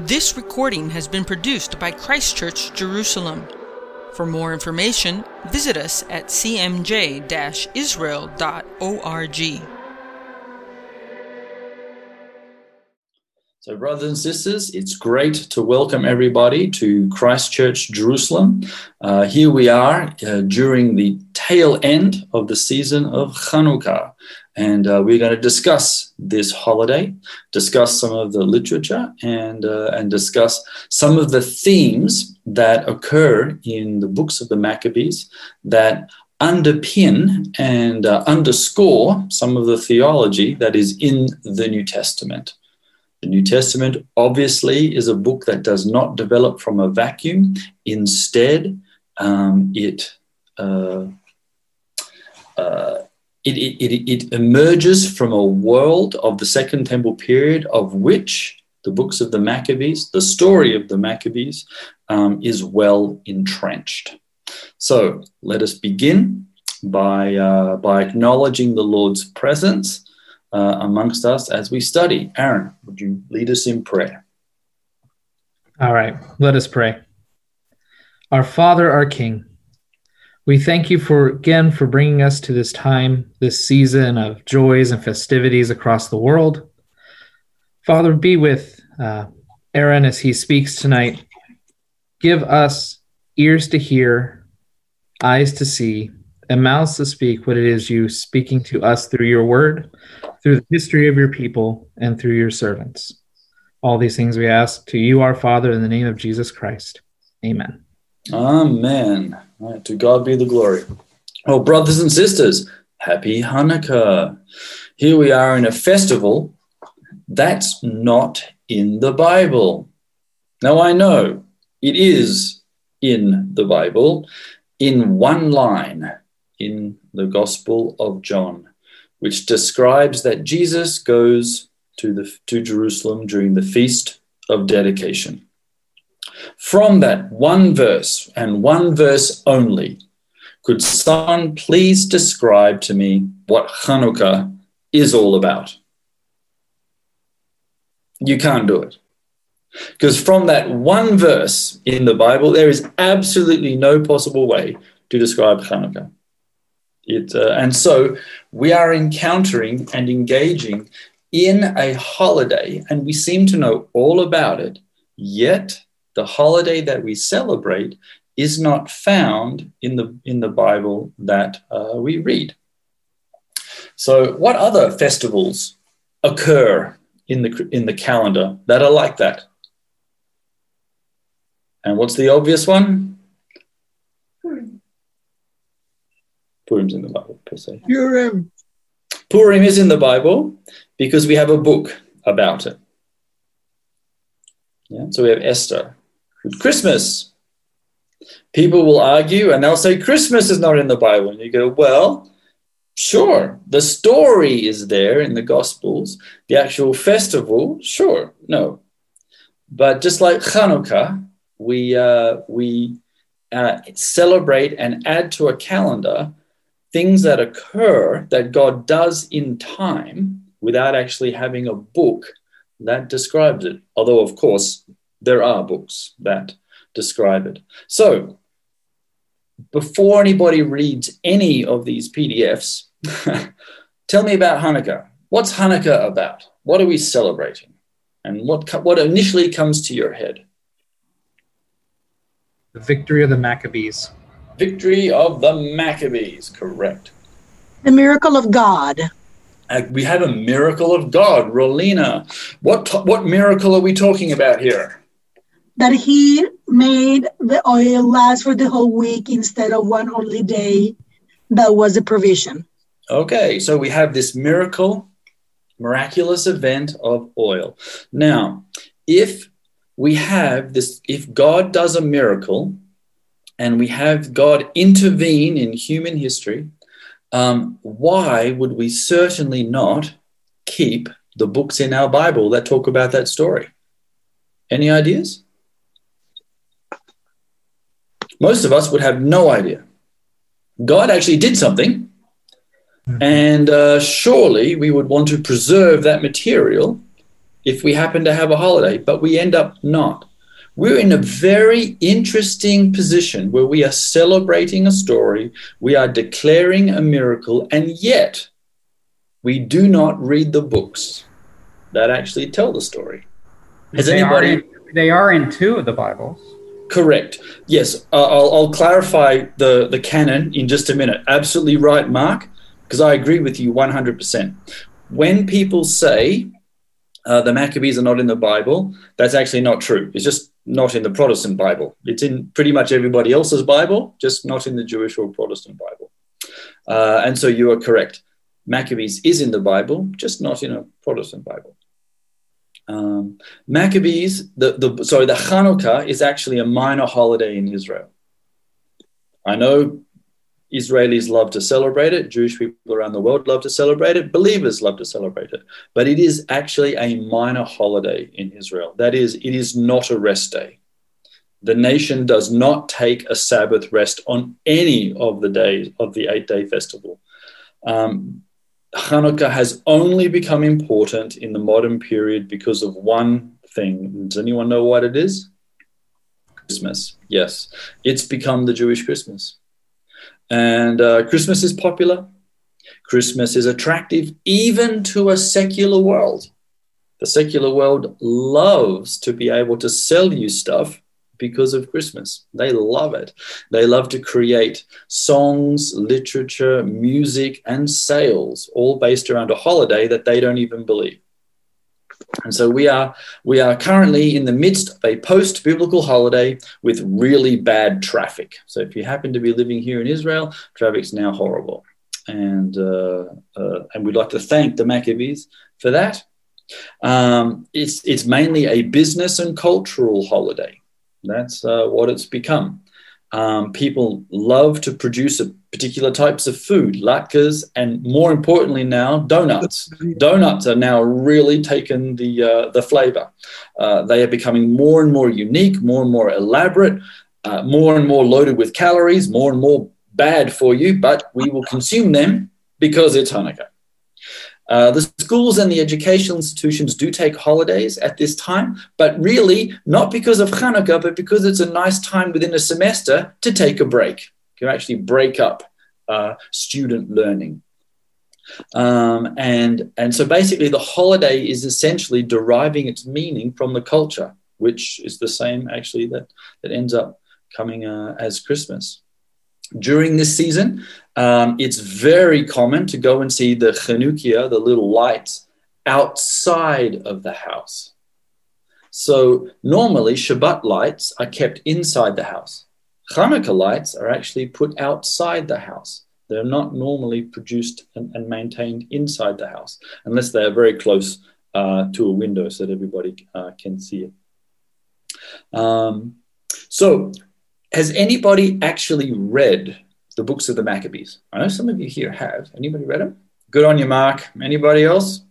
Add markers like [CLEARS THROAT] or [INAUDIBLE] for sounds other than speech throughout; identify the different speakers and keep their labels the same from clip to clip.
Speaker 1: This recording has been produced by Christchurch Jerusalem. For more information, visit us at cmj israel.org.
Speaker 2: So, brothers and sisters, it's great to welcome everybody to Christchurch, Jerusalem. Uh, here we are uh, during the tail end of the season of Hanukkah. And uh, we're going to discuss this holiday, discuss some of the literature, and, uh, and discuss some of the themes that occur in the books of the Maccabees that underpin and uh, underscore some of the theology that is in the New Testament. The New Testament obviously is a book that does not develop from a vacuum. Instead, um, it uh, uh, it, it, it, emerges from a world of the Second Temple period, of which the books of the Maccabees, the story of the Maccabees, um, is well entrenched. So let us begin by, uh, by acknowledging the Lord's presence uh, amongst us as we study. Aaron, would you lead us in prayer?
Speaker 3: All right, let us pray. Our Father, our King, we thank you for again for bringing us to this time, this season of joys and festivities across the world. Father, be with uh, Aaron as he speaks tonight. Give us ears to hear, eyes to see, and mouths to speak what it is you speaking to us through your word, through the history of your people, and through your servants. All these things we ask to you, our Father, in the name of Jesus Christ. Amen.
Speaker 2: Amen. Right, to God be the glory. Well, brothers and sisters, happy Hanukkah. Here we are in a festival that's not in the Bible. Now, I know it is in the Bible in one line in the Gospel of John, which describes that Jesus goes to, the, to Jerusalem during the Feast of Dedication. From that one verse and one verse only, could someone please describe to me what Hanukkah is all about? You can't do it. Because from that one verse in the Bible, there is absolutely no possible way to describe Hanukkah. It, uh, and so we are encountering and engaging in a holiday, and we seem to know all about it, yet the holiday that we celebrate is not found in the, in the Bible that uh, we read. So, what other festivals occur in the, in the calendar that are like that? And what's the obvious one? Purim. Purim's in the Bible, per se.
Speaker 4: Purim.
Speaker 2: Purim is in the Bible because we have a book about it. Yeah? So we have Esther, Christmas. People will argue and they'll say Christmas is not in the Bible. And you go, well, sure, the story is there in the Gospels. The actual festival, sure, no. But just like Hanukkah, we, uh, we uh, celebrate and add to a calendar things that occur that God does in time without actually having a book that describes it. Although, of course, there are books that describe it. So, before anybody reads any of these PDFs, [LAUGHS] tell me about Hanukkah. What's Hanukkah about? What are we celebrating? And what, what initially comes to your head?
Speaker 3: The victory of the Maccabees.
Speaker 2: Victory of the Maccabees, correct.
Speaker 4: The miracle of God.
Speaker 2: Uh, we have a miracle of God. Rolina, what, what miracle are we talking about here?
Speaker 4: That he made the oil last for the whole week instead of one only day. That was a provision.
Speaker 2: Okay, so we have this miracle, miraculous event of oil. Now, if we have this, if God does a miracle and we have God intervene in human history, um, why would we certainly not keep the books in our Bible that talk about that story? Any ideas? Most of us would have no idea. God actually did something, mm-hmm. and uh, surely we would want to preserve that material if we happen to have a holiday, but we end up not. We're in a very interesting position where we are celebrating a story, we are declaring a miracle, and yet we do not read the books that actually tell the story. Has
Speaker 5: they
Speaker 2: anybody?
Speaker 5: Are in, they are in two of the Bibles.
Speaker 2: Correct. Yes, uh, I'll, I'll clarify the, the canon in just a minute. Absolutely right, Mark, because I agree with you 100%. When people say uh, the Maccabees are not in the Bible, that's actually not true. It's just not in the Protestant Bible. It's in pretty much everybody else's Bible, just not in the Jewish or Protestant Bible. Uh, and so you are correct. Maccabees is in the Bible, just not in a Protestant Bible. Um, Maccabees, the, the sorry, the Hanukkah is actually a minor holiday in Israel. I know Israelis love to celebrate it, Jewish people around the world love to celebrate it, believers love to celebrate it, but it is actually a minor holiday in Israel. That is, it is not a rest day. The nation does not take a Sabbath rest on any of the days of the eight day festival. Um, Hanukkah has only become important in the modern period because of one thing. Does anyone know what it is? Christmas. Yes, it's become the Jewish Christmas. And uh, Christmas is popular. Christmas is attractive even to a secular world. The secular world loves to be able to sell you stuff because of Christmas. They love it. They love to create songs, literature, music, and sales, all based around a holiday that they don't even believe. And so we are we are currently in the midst of a post-biblical holiday with really bad traffic. So if you happen to be living here in Israel, traffic's now horrible, and uh, uh, and we'd like to thank the Maccabees for that. Um, it's it's mainly a business and cultural holiday. That's uh, what it's become. Um, people love to produce particular types of food, latkes, and more importantly now, donuts. Donuts are now really taken the uh, the flavor. Uh, they are becoming more and more unique, more and more elaborate, uh, more and more loaded with calories, more and more bad for you. But we will consume them because it's Hanukkah. Uh, the schools and the educational institutions do take holidays at this time, but really not because of Hanukkah, but because it's a nice time within a semester to take a break. Can actually break up uh, student learning. Um, and, and so basically, the holiday is essentially deriving its meaning from the culture, which is the same actually that, that ends up coming uh, as Christmas. During this season, um, it's very common to go and see the Chanukia, the little lights, outside of the house. So normally Shabbat lights are kept inside the house. Hanukkah lights are actually put outside the house. They're not normally produced and, and maintained inside the house unless they are very close uh, to a window so that everybody uh, can see it. Um, so, has anybody actually read the books of the Maccabees. I know some of you here have. Anybody read them? Good on you, Mark. Anybody else?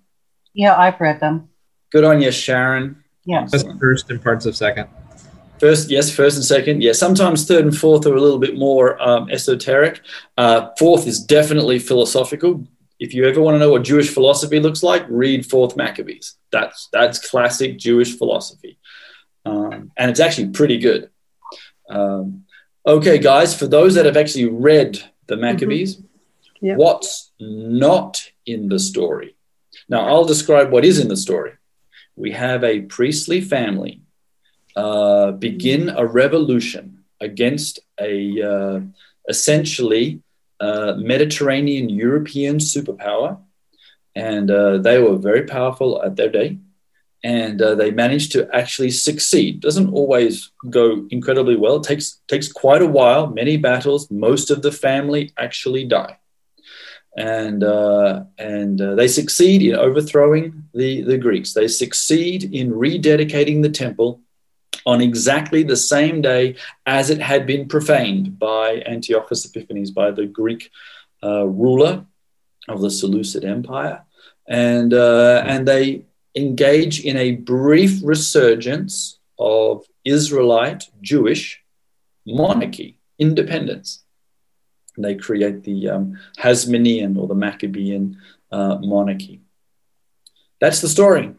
Speaker 6: Yeah, I've read them.
Speaker 2: Good on you, Sharon.
Speaker 6: Yeah.
Speaker 3: first and parts of second.
Speaker 2: First, yes, first and second. Yeah, sometimes third and fourth are a little bit more um, esoteric. Uh, fourth is definitely philosophical. If you ever want to know what Jewish philosophy looks like, read Fourth Maccabees. That's that's classic Jewish philosophy, um, and it's actually pretty good. Um, Okay, guys, for those that have actually read the mm-hmm. Maccabees, mm-hmm. yep. what's not in the story? Now, I'll describe what is in the story. We have a priestly family uh, begin a revolution against a uh, essentially uh, Mediterranean European superpower, and uh, they were very powerful at their day and uh, they managed to actually succeed. Doesn't always go incredibly well. It takes takes quite a while, many battles. Most of the family actually die, and uh, and uh, they succeed in overthrowing the the Greeks. They succeed in rededicating the temple on exactly the same day as it had been profaned by Antiochus Epiphanes, by the Greek uh, ruler of the Seleucid Empire, and uh, and they engage in a brief resurgence of Israelite Jewish monarchy, independence. They create the um, Hasmonean or the Maccabean uh, monarchy. That's the story.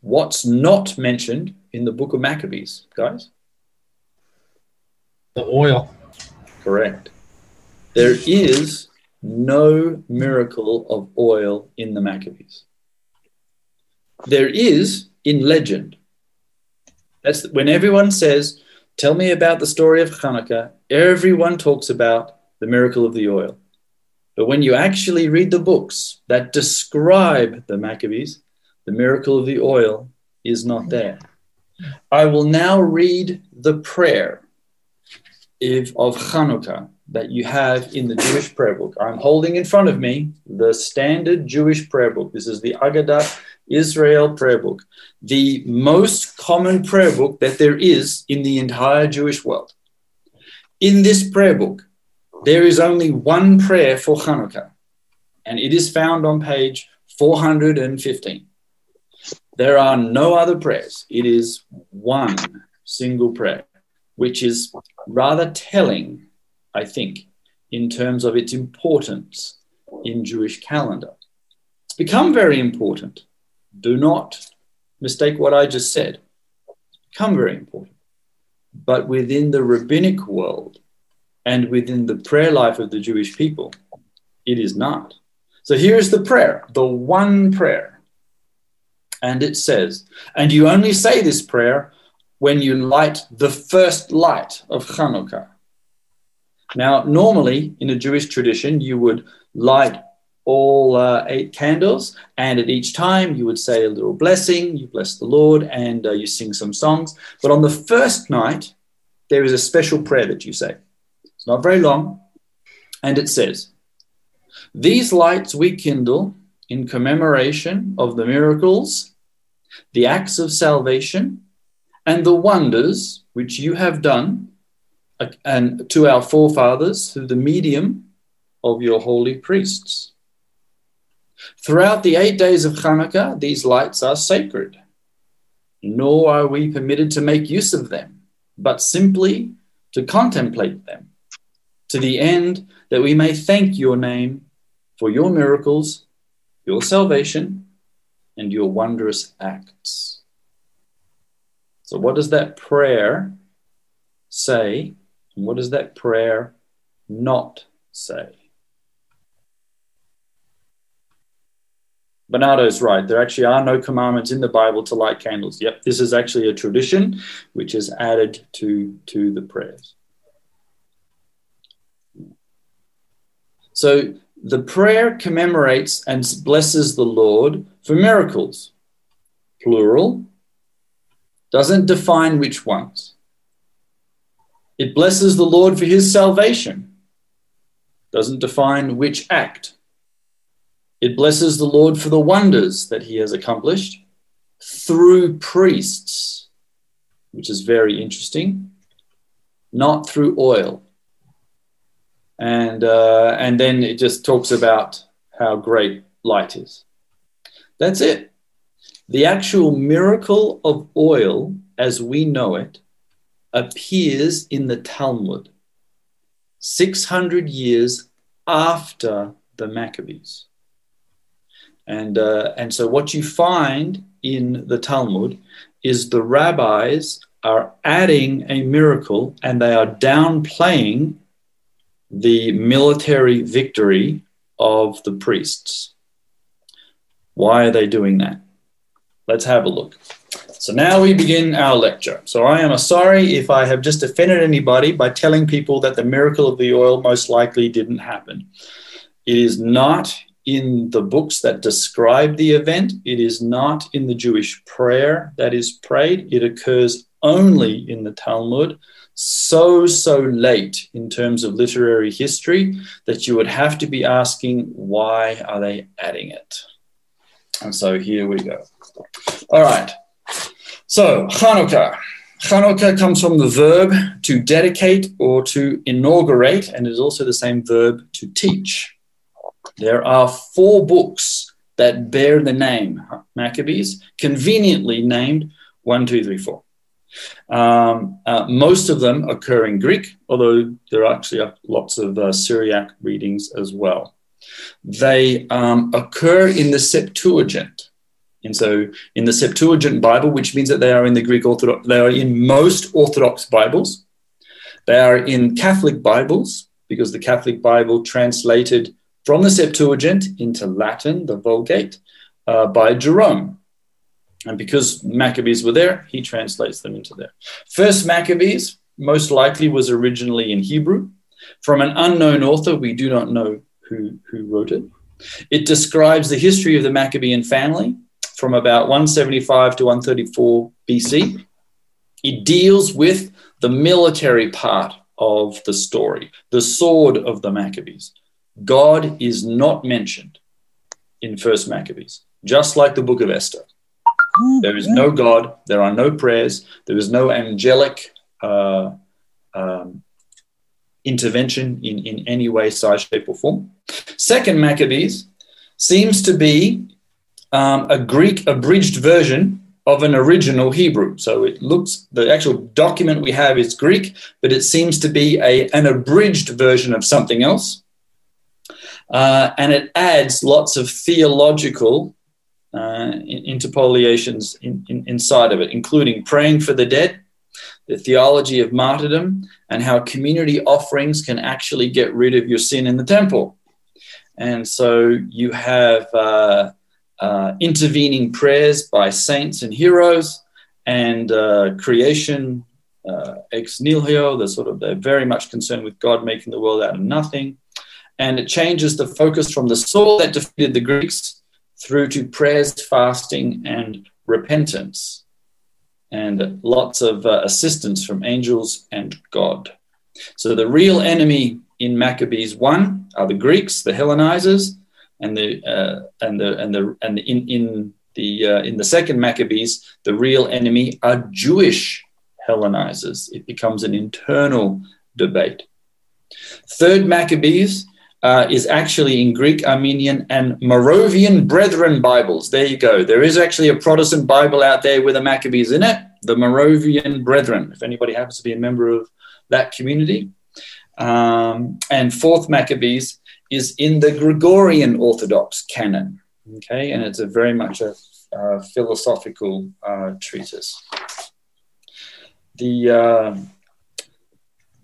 Speaker 2: What's not mentioned in the book of Maccabees, guys?
Speaker 3: The oil.
Speaker 2: Correct. There is no miracle of oil in the Maccabees. There is in legend. That's when everyone says, Tell me about the story of Hanukkah, everyone talks about the miracle of the oil. But when you actually read the books that describe the Maccabees, the miracle of the oil is not there. I will now read the prayer if, of Hanukkah that you have in the Jewish prayer book. I'm holding in front of me the standard Jewish prayer book. This is the Agadah Israel prayer book, the most common prayer book that there is in the entire Jewish world. In this prayer book, there is only one prayer for Hanukkah, and it is found on page 415. There are no other prayers. It is one single prayer, which is rather telling, I think, in terms of its importance in Jewish calendar. It's become very important. Do not mistake what I just said. It's become very important. But within the rabbinic world and within the prayer life of the Jewish people, it is not. So here's the prayer, the one prayer. And it says, and you only say this prayer when you light the first light of Hanukkah. Now, normally in a Jewish tradition, you would light all uh, eight candles, and at each time you would say a little blessing, you bless the Lord, and uh, you sing some songs. But on the first night, there is a special prayer that you say. It's not very long, and it says, These lights we kindle in commemoration of the miracles, the acts of salvation, and the wonders which you have done uh, and to our forefathers through the medium of your holy priests. Throughout the eight days of Hanukkah, these lights are sacred, nor are we permitted to make use of them, but simply to contemplate them, to the end that we may thank your name for your miracles, your salvation, and your wondrous acts. So, what does that prayer say? And what does that prayer not say? Bernardo's right. There actually are no commandments in the Bible to light candles. Yep, this is actually a tradition which is added to, to the prayers. So the prayer commemorates and blesses the Lord for miracles, plural, doesn't define which ones. It blesses the Lord for his salvation, doesn't define which act. It blesses the Lord for the wonders that he has accomplished through priests, which is very interesting, not through oil. And, uh, and then it just talks about how great light is. That's it. The actual miracle of oil, as we know it, appears in the Talmud 600 years after the Maccabees. And, uh, and so, what you find in the Talmud is the rabbis are adding a miracle and they are downplaying the military victory of the priests. Why are they doing that? Let's have a look. So now we begin our lecture. So I am sorry if I have just offended anybody by telling people that the miracle of the oil most likely didn't happen. It is not in the books that describe the event. It is not in the Jewish prayer that is prayed. It occurs only in the Talmud, so, so late in terms of literary history that you would have to be asking, why are they adding it? And so here we go. All right. So, Hanukkah. Hanukkah comes from the verb to dedicate or to inaugurate, and is also the same verb to teach. There are four books that bear the name Maccabees, conveniently named one, two, three, four. Um, uh, most of them occur in Greek, although there are actually lots of uh, Syriac readings as well. They um, occur in the Septuagint. And so in the Septuagint Bible, which means that they are in the Greek Orthodox, they are in most Orthodox Bibles. They are in Catholic Bibles because the Catholic Bible translated from the Septuagint into Latin, the Vulgate, uh, by Jerome. And because Maccabees were there, he translates them into there. First Maccabees most likely was originally in Hebrew. From an unknown author, we do not know who, who wrote it. It describes the history of the Maccabean family from about 175 to 134 BC. It deals with the military part of the story, the sword of the Maccabees. God is not mentioned in First Maccabees, just like the book of Esther. There is no God, there are no prayers, there is no angelic uh, um, intervention in, in any way, size, shape, or form. Second Maccabees seems to be um, a Greek abridged version of an original Hebrew. So it looks, the actual document we have is Greek, but it seems to be a, an abridged version of something else. Uh, and it adds lots of theological uh, interpolations in, in, inside of it, including praying for the dead, the theology of martyrdom, and how community offerings can actually get rid of your sin in the temple. And so you have uh, uh, intervening prayers by saints and heroes, and uh, creation uh, ex nihilo. They're sort of they're very much concerned with God making the world out of nothing, and it changes the focus from the sword that defeated the Greeks through to prayers, fasting, and repentance, and lots of uh, assistance from angels and God. So the real enemy in Maccabees one are the Greeks, the Hellenizers, and the uh, and the and the and in in the uh, in the second Maccabees, the real enemy are Jewish Hellenizers. It becomes an internal debate. Third Maccabees uh, is actually in Greek, Armenian, and Moravian Brethren Bibles. There you go. There is actually a Protestant Bible out there with the Maccabees in it, the Moravian Brethren. If anybody happens to be a member of that community. Um, and fourth Maccabees is in the Georgian Orthodox canon. Okay, and it's a very much a uh, philosophical uh, treatise. The uh,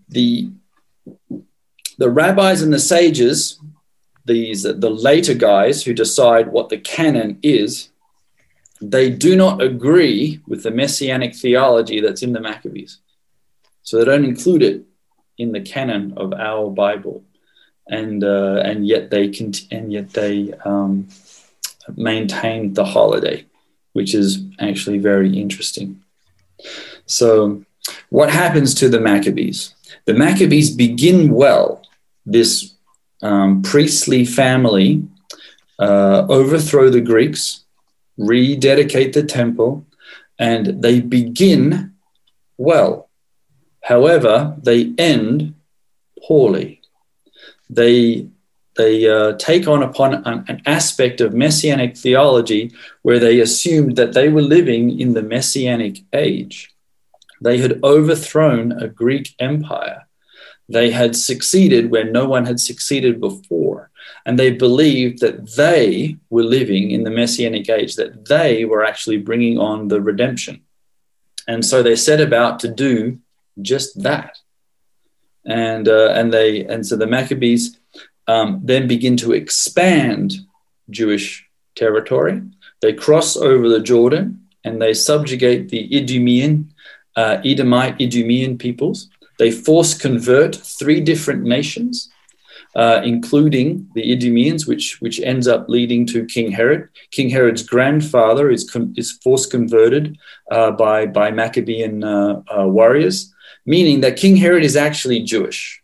Speaker 2: the the rabbis and the sages, these the later guys who decide what the canon is, they do not agree with the messianic theology that's in the Maccabees, so they don't include it in the canon of our Bible and uh, and yet they cont- and yet they um, maintain the holiday, which is actually very interesting. So, what happens to the Maccabees? The Maccabees begin well. This um, priestly family uh, overthrow the Greeks, rededicate the temple, and they begin well. However, they end poorly they they uh, take on upon an, an, aspect of messianic theology where they assumed that they were living in the messianic age. They had overthrown a Greek empire. They had succeeded where no one had succeeded before. And they believed that they were living in the messianic age, that they were actually bringing on the redemption. And so they set about to do just that and uh, and they and so the Maccabees um, then begin to expand Jewish territory. They cross over the Jordan and they subjugate the Idumean, uh, Edomite, Idumean peoples. They force convert three different nations, uh, including the Idumeans, which which ends up leading to King Herod. King Herod's grandfather is con- is force converted uh, by by Maccabean uh, uh, warriors meaning that King Herod is actually Jewish.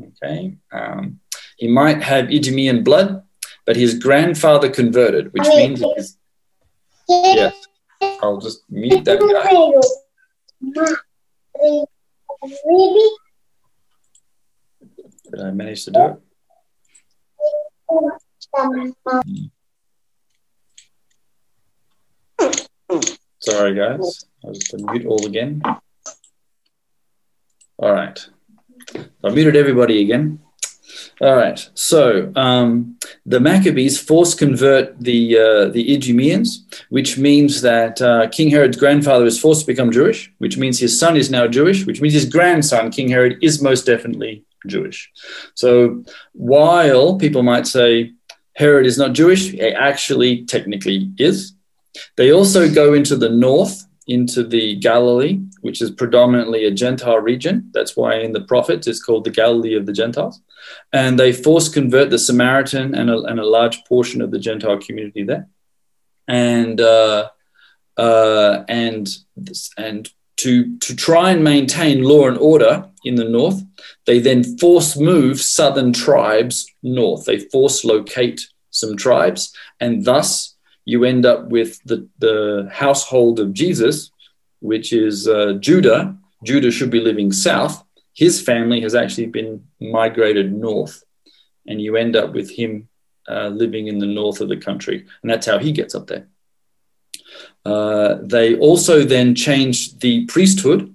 Speaker 2: Okay, um, he might have Idumean blood, but his grandfather converted, which means yes. I'll just mute that guy. Did I manage to do it? Sorry, guys. I'll just mute all again. All right. I muted everybody again. All right. So um, the Maccabees force convert the uh, the Idumeans, which means that uh, King Herod's grandfather is forced to become Jewish, which means his son is now Jewish, which means his grandson, King Herod, is most definitely Jewish. So while people might say Herod is not Jewish, he actually technically is. They also go into the north, into the Galilee, which is predominantly a Gentile region. That's why in the prophets it's called the Galilee of the Gentiles and they force convert the Samaritan and a, and a large portion of the Gentile community there, and uh, uh, and and to to try and maintain law and order in the north, they then force move southern tribes north. They force locate some tribes, and thus you end up with the the household of Jesus, which is uh, Judah. Judah should be living south, his family has actually been migrated north, and you end up with him uh, living in the north of the country, and that's how he gets up there. Uh, they also then change the priesthood.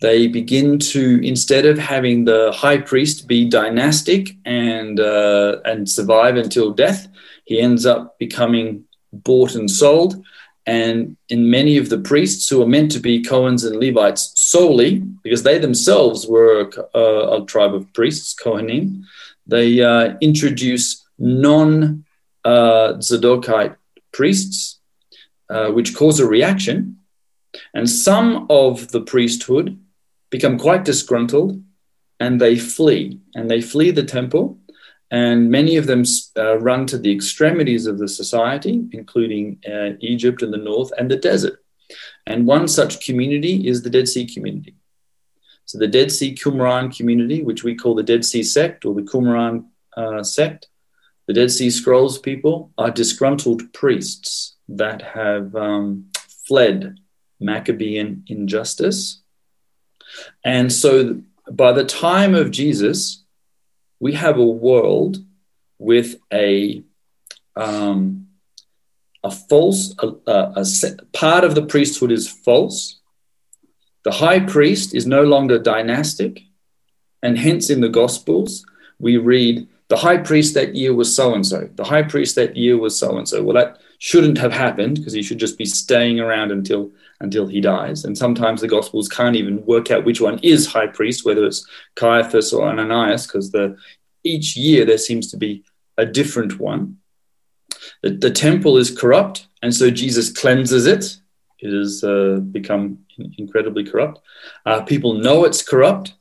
Speaker 2: They begin to instead of having the high priest be dynastic and uh, and survive until death, he ends up becoming bought and sold and in many of the priests who are meant to be Cohens and Levites solely, because they themselves were a, a tribe of priests, Kohanim, they uh, introduce non uh, Zadokite priests, uh, which cause a reaction. And some of the priesthood become quite disgruntled and they flee. And they flee the temple and many of them uh, run to the extremities of the society, including uh, Egypt in the north and the desert. And one such community is the Dead Sea community. So the Dead Sea Qumran community, which we call the Dead Sea sect or the Qumran uh, sect, the Dead Sea Scrolls people are disgruntled priests that have um, fled Maccabean injustice. And so by the time of Jesus, we have a world with a um, a false a, a, a part of the priesthood is false. The high priest is no longer dynastic, and hence in the Gospels we read the high priest that year was so and so. The high priest that year was so and so. Well, that shouldn't have happened because he should just be staying around until until he dies. And sometimes the Gospels can't even work out which one is high priest, whether it's Caiaphas or Ananias, because the each year there seems to be a different one. The, the temple is corrupt, and so Jesus cleanses it. It has uh, become incredibly corrupt. Uh, people know it's corrupt,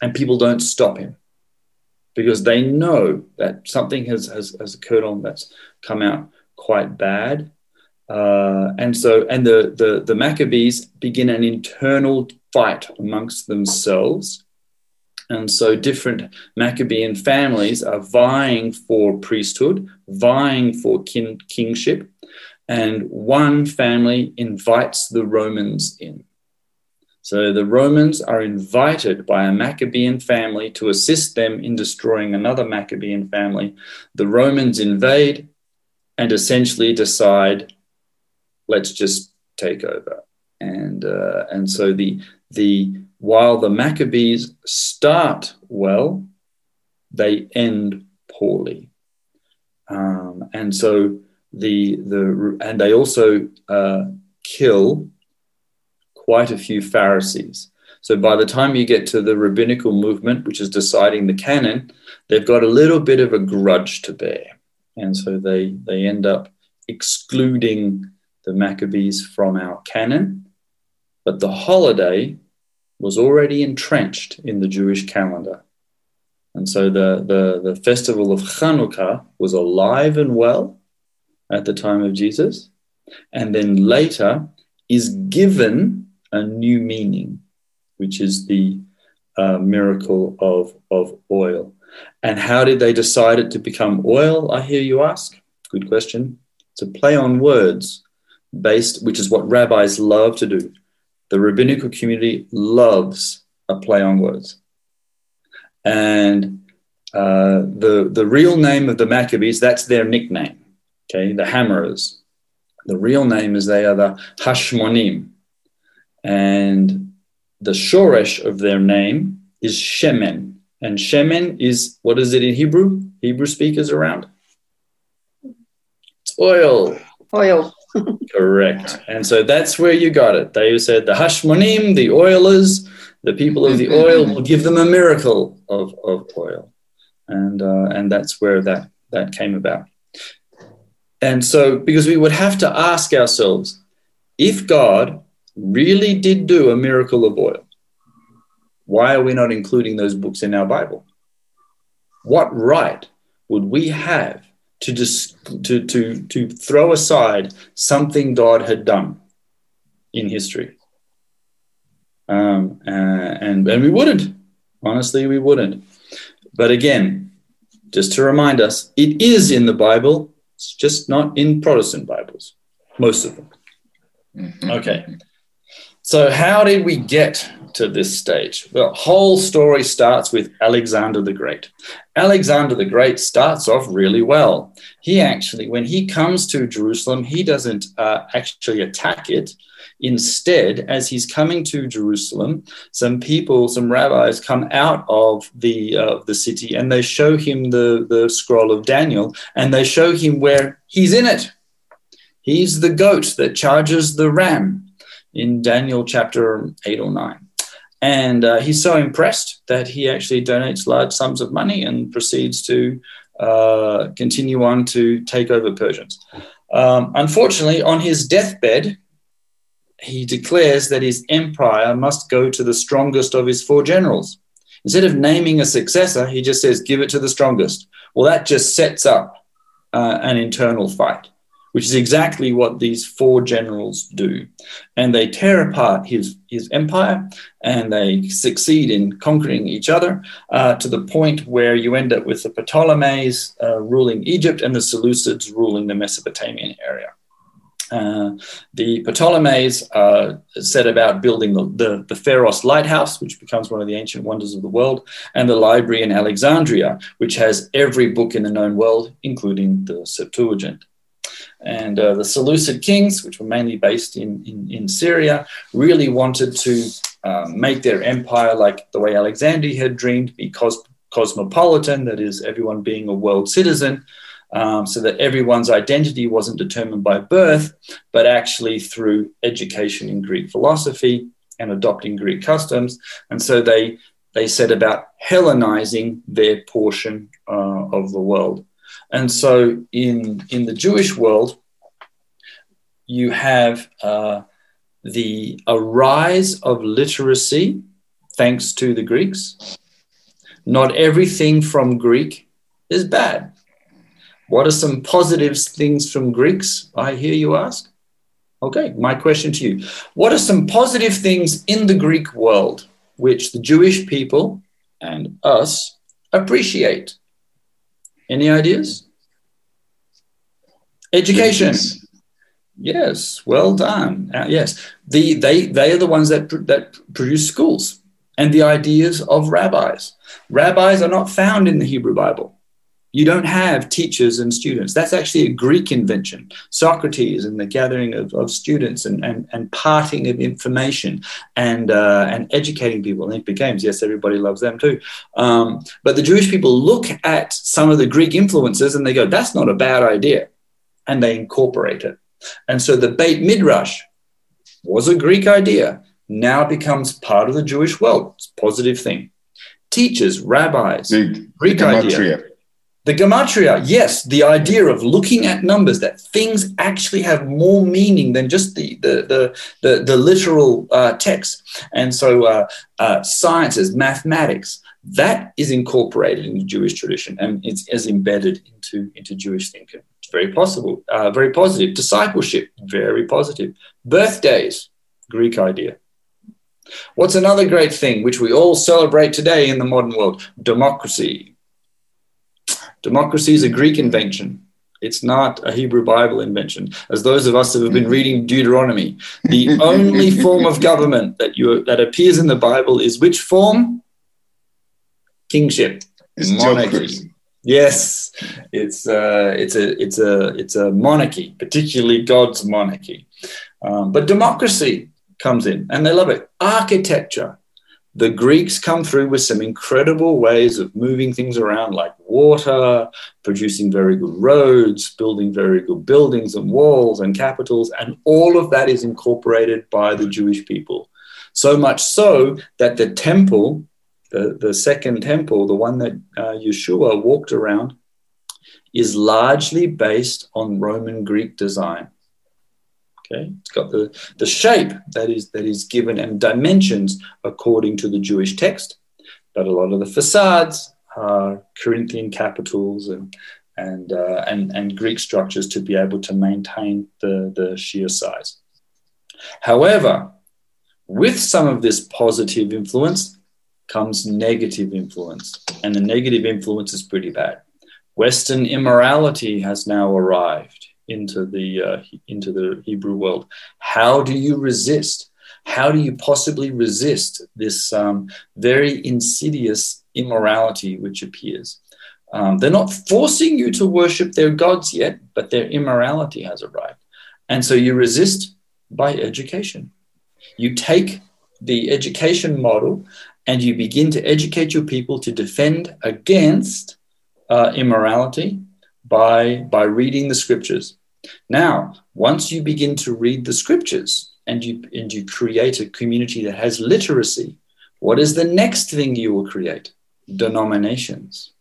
Speaker 2: and people don't stop him because they know that something has, has, has occurred on that's come out quite bad. Uh, and so, and the, the, the Maccabees begin an internal fight amongst themselves. And so, different Maccabean families are vying for priesthood, vying for kin- kingship, and one family invites the Romans in. So the Romans are invited by a Maccabean family to assist them in destroying another Maccabean family. The Romans invade and essentially decide let's just take over. And uh, and so the the while the Maccabees start well, they end poorly. Um, and so the the and they also uh, kill quite a few Pharisees. So by the time you get to the rabbinical movement, which is deciding the canon, they've got a little bit of a grudge to bear, and so they they end up excluding the Maccabees from our canon, but the holiday was already entrenched in the Jewish calendar. And so the, the, the festival of Hanukkah was alive and well at the time of Jesus, and then later is given a new meaning, which is the uh, miracle of, of oil. And how did they decide it to become oil? I hear you ask. Good question. It's a play on words based, which is what rabbis love to do. The rabbinical community loves a play on words. And uh, the, the real name of the Maccabees, that's their nickname, okay, the hammerers. The real name is they are the Hashmonim. And the shoresh of their name is Shemen. And shemen is what is it in Hebrew? Hebrew speakers around? It's oil.
Speaker 7: Oil.
Speaker 2: Correct. And so that's where you got it. They said the Hashmonim, the oilers, the people of the oil will give them a miracle of, of oil. And, uh, and that's where that, that came about. And so, because we would have to ask ourselves if God really did do a miracle of oil, why are we not including those books in our Bible? What right would we have to just to to to throw aside something God had done in history? Um, uh, and and we wouldn't. Honestly, we wouldn't. But again, just to remind us, it is in the Bible. It's just not in Protestant Bibles, most of them. Mm-hmm. Okay. So, how did we get to this stage? The whole story starts with Alexander the Great. Alexander the Great starts off really well. He actually, when he comes to Jerusalem, he doesn't uh, actually attack it. Instead, as he's coming to Jerusalem, some people, some rabbis, come out of the uh, the city and they show him the the scroll of Daniel, and they show him where he's in it. He's the goat that charges the ram in Daniel chapter 8 or 9. And uh, he's so impressed that he actually donates large sums of money and proceeds to uh, continue on to take over Persians. Um, unfortunately, on his deathbed, he declares that his empire must go to the strongest of his four generals. Instead of naming a successor, he just says, give it to the strongest. Well, that just sets up uh, an internal fight which is exactly what these four generals do. And they tear apart his, his empire and they succeed in conquering each other uh, to the point where you end up with the Ptolemies uh, ruling Egypt and the Seleucids ruling the Mesopotamian area. Uh, the Ptolemies uh, set about building the, the, the, Pharos lighthouse, which becomes one of the ancient wonders of the world, and the library in Alexandria, which has every book in the known world, including the Septuagint. And uh, the Seleucid kings, which were mainly based in, in, in Syria, really wanted to um, make their empire like the way Alexander had dreamed, be cos- cosmopolitan, that is, everyone being a world citizen, um, so that everyone's identity wasn't determined by birth, but actually through education in Greek philosophy and adopting Greek customs. And so they, they set about Hellenizing their portion uh, of the world. And so in, in the Jewish world, you have uh, the a rise of literacy thanks to the Greeks. Not everything from Greek is bad. What are some positive things from Greeks? I hear you ask. Okay, my question to you. What are some positive things in the Greek world which the Jewish people and us appreciate? Any ideas? Education. Yes, well done. Uh, yes, the, they, they are the ones that, that produce schools and the ideas of rabbis. Rabbis are not found in the Hebrew Bible. You don't have teachers and students. That's actually a Greek invention. Socrates and the gathering of, of students and, and, and parting of information and, uh, and educating people. Olympic Games, yes, everybody loves them too. Um, but the Jewish people look at some of the Greek influences and they go, that's not a bad idea. And they incorporate it. And so the Beit Midrash was a Greek idea, now becomes part of the Jewish world. It's a positive thing. Teachers, rabbis,
Speaker 8: the,
Speaker 2: Greek
Speaker 8: the
Speaker 2: idea. The gematria, yes, the idea of looking at numbers that things actually have more meaning than just the the the the, the literal uh, text, and so uh, uh, sciences, mathematics, that is incorporated in the Jewish tradition and it's as embedded into into Jewish thinking. Very possible, uh, very positive. Discipleship, very positive. Birthdays, Greek idea. What's another great thing which we all celebrate today in the modern world? Democracy Democracy is a Greek invention. It's not a Hebrew Bible invention. As those of us who have been reading Deuteronomy, the only [LAUGHS] form of government that you that appears in the Bible is which form? Kingship,
Speaker 8: it's
Speaker 2: monarchy. Yes, it's uh, it's a it's a it's a monarchy, particularly God's monarchy. Um, but democracy comes in, and they love it. Architecture, the Greeks come through with some incredible ways of moving things around, like water, producing very good roads, building very good buildings and walls and capitals, and all of that is incorporated by the Jewish people. So much so that the temple, the, the second temple, the one that uh, Yeshua walked around, is largely based on Roman Greek design. Okay, it's got the, the shape that is that is given and dimensions according to the Jewish text, but a lot of the facades are Corinthian capitals and and uh, and, and Greek structures to be able to maintain the, the sheer size. However, with some of this positive influence comes negative influence, and the negative influence is pretty bad. Western immorality has now arrived into the uh, into the Hebrew world. How do you resist? How do you possibly resist this um, very insidious immorality which appears? Um, they're not forcing you to worship their gods yet, but their immorality has arrived, and so you resist by education. You take the education model and you begin to educate your people to defend against uh, immorality by, by reading the scriptures. Now, once you begin to read the scriptures and you, and you create a community that has literacy, what is the next thing you will create? Denominations.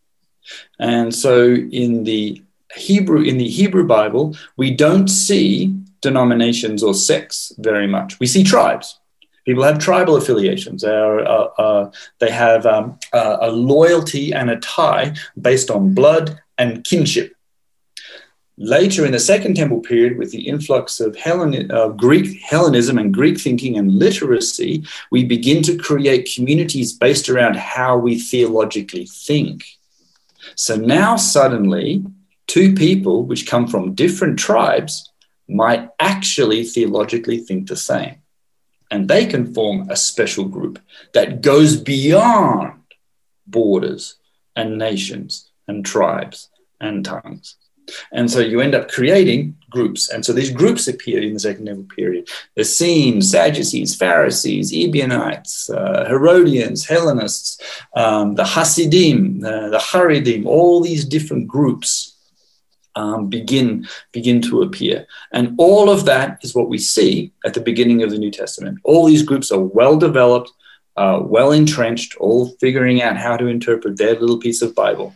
Speaker 2: And so in the Hebrew in the Hebrew Bible, we don't see denominations or sects very much. We see tribes. People have tribal affiliations. Uh, uh, they have um, uh, a loyalty and a tie based on blood and kinship. Later in the Second Temple period, with the influx of Hellen, uh, Greek Hellenism and Greek thinking and literacy, we begin to create communities based around how we theologically think. So now suddenly, two people which come from different tribes might actually theologically think the same and they can form a special group that goes beyond borders and nations and tribes and tongues. And so you end up creating groups. And so these groups appear in the Second Temple period. The Essenes, Sadducees, Pharisees, Ebionites, uh, Herodians, Hellenists, um, the Hasidim, uh, the Haredim, all these different groups um, begin begin to appear. And all of that is what we see at the beginning of the New Testament. All these groups are well developed, uh, well entrenched, all figuring out how to interpret their little piece of Bible.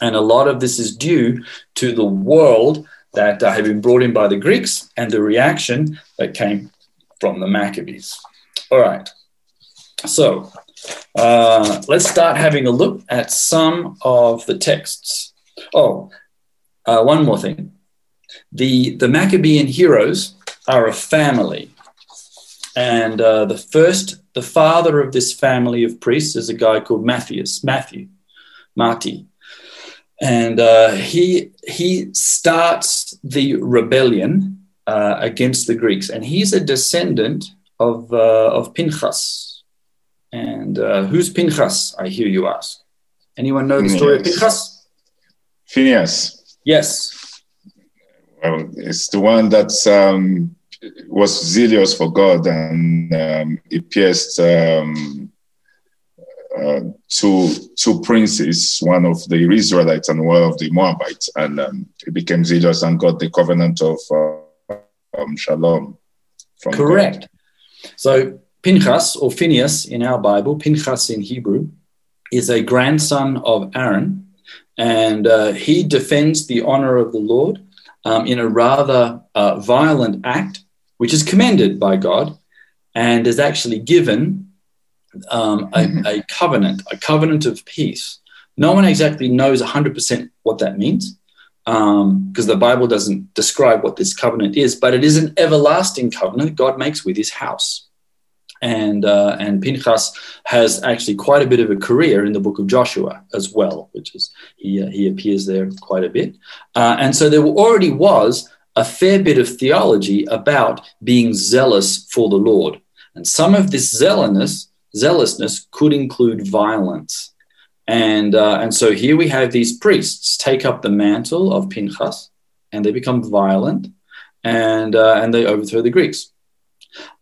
Speaker 2: And a lot of this is due to the world that uh, had been brought in by the Greeks and the reaction that came from the Maccabees. All right. So uh, let's start having a look at some of the texts. Oh, uh, one more thing. The, the Maccabean heroes are a family. And uh, the first, the father of this family of priests is a guy called Matthias, Matthew, Marty. And uh, he, he starts the rebellion uh, against the Greeks. And he's a descendant of, uh, of Pinchas. And uh, who's Pinchas, I hear you ask? Anyone know the story yes. of Pinchas?
Speaker 7: Phineas.
Speaker 2: Yes.
Speaker 7: Well, it's the one that um, was zealous for God and um, he pierced um, uh, two, two princes, one of the Israelites and one of the Moabites. And um, he became zealous and got the covenant of uh, um, Shalom.
Speaker 2: Correct. God. So Pinchas or Phineas in our Bible, Pinchas in Hebrew, is a grandson of Aaron and uh, he defends the honor of the Lord um, in a rather uh, violent act, which is commended by God and is actually given um, a, mm-hmm. a, covenant, a covenant of peace. No one exactly knows 100% what that means because um, the Bible doesn't describe what this covenant is, but it is an everlasting covenant God makes with his house and uh, and Pinchas has actually quite a bit of a career in the book of Joshua as well, which is he uh, he appears there quite a bit, uh, and so there already was a fair bit of theology about being zealous for the Lord, and some of this zealousness zealousness could include violence, and uh, and so here we have these priests take up the mantle of Pinchas, and they become violent, and uh, and they overthrow the Greeks.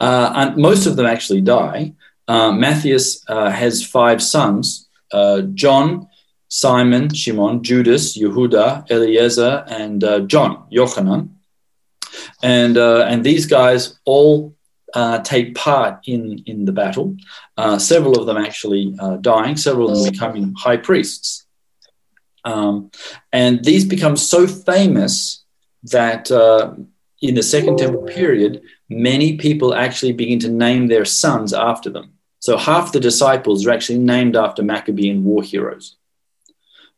Speaker 2: Uh, and most of them actually die. uh, Matthias uh, has five sons John, Simon, Shimon, Judas, Yehuda, Eliezer, and uh, John, Yochanan. And, uh, and these guys all uh, take part in, in the battle, several of them actually dying, several of them becoming high priests. Um, and these become so famous that in the Second Temple period, many people actually begin to name their sons after them. So half the disciples are actually named after Maccabean war heroes.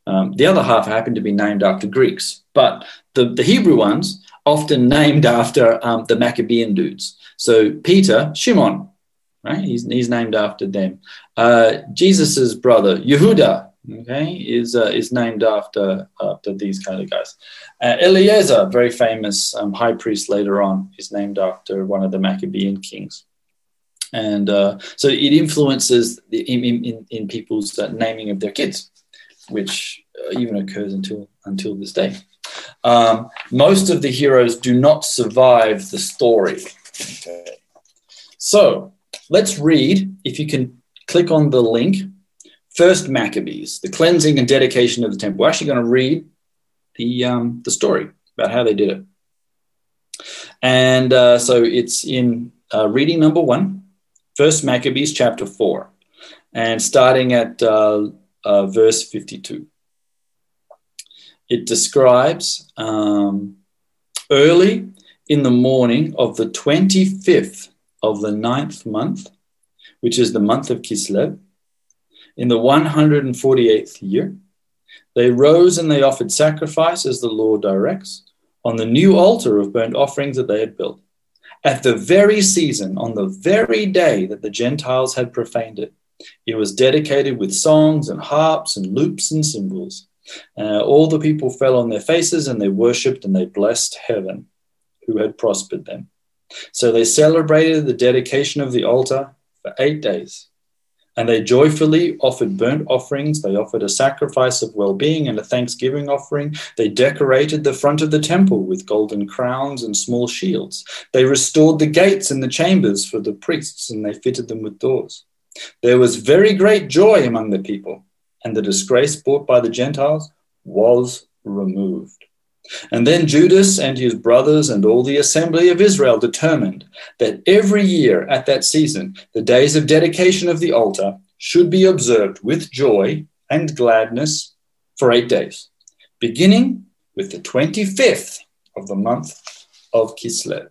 Speaker 2: Um, the other half happen to be named after Greeks, but the, the Hebrew ones often named after um, the Maccabean dudes. So Peter, Shimon, right? He's, he's named after them. Uh, Jesus's brother, Yehuda, okay, is uh, is named after after these kind of guys. Uh, Eliezer, very famous um, high priest later on, is named after one of the Maccabean kings and uh, so it influences the, in, in, in people's uh, naming of their kids, which uh, even occurs until until this day. Um, most of the heroes do not survive the story. Okay. So let's read. If you can click on the link, First Maccabees, the cleansing and dedication of the temple. We're actually going to read the um, the story about how they did it. And uh, so it's in uh, reading number one, First Maccabees chapter 4, and starting at uh, uh, verse 52. It describes um, early in the morning of the 25th of the ninth month, which is the month of Kislev, in the 148th year, they rose and they offered sacrifice as the law directs on the new altar of burnt offerings that they had built at the very season, on the very day that the Gentiles had profaned it. It was dedicated with songs and harps and lutes and cymbals. Uh, all the people fell on their faces and they worshipped and they blessed heaven, who had prospered them. So they celebrated the dedication of the altar for eight days. And they joyfully offered burnt offerings. They offered a sacrifice of well being and a thanksgiving offering. They decorated the front of the temple with golden crowns and small shields. They restored the gates and the chambers for the priests, and they fitted them with doors. There was very great joy among the people, and the disgrace brought by the Gentiles was removed. And then Judas and his brothers and all the assembly of Israel determined that every year at that season, the days of dedication of the altar should be observed with joy and gladness for eight days, beginning with the 25th of the month of Kislev.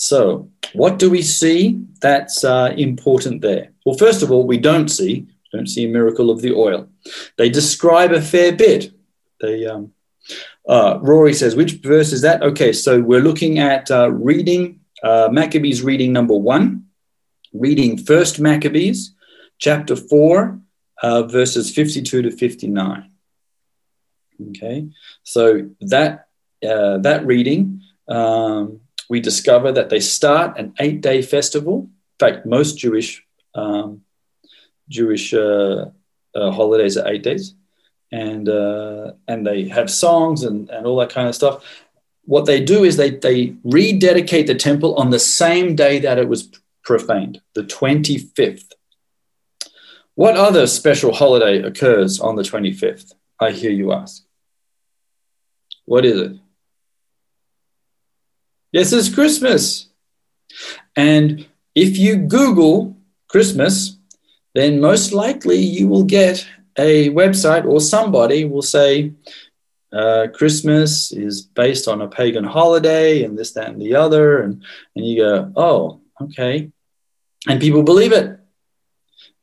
Speaker 2: So, what do we see that's uh, important there? Well, first of all, we don't see don't see a miracle of the oil. They describe a fair bit. They um, uh, Rory says, which verse is that? Okay, so we're looking at uh, reading uh, Maccabees reading number one, reading First Maccabees, chapter four, uh, verses 52 to 59. Okay, so that uh, that reading, um, we discover that they start an eight-day festival. In fact, most Jewish um, Jewish uh, holidays are eight days and uh, and they have songs and, and all that kind of stuff. What they do is they they rededicate the temple on the same day that it was profaned, the 25th. What other special holiday occurs on the 25th? I hear you ask. What is it? Yes, it's Christmas. And if you Google Christmas, then most likely you will get a website or somebody will say uh, Christmas is based on a pagan holiday and this, that, and the other. And, and you go, oh, okay. And people believe it,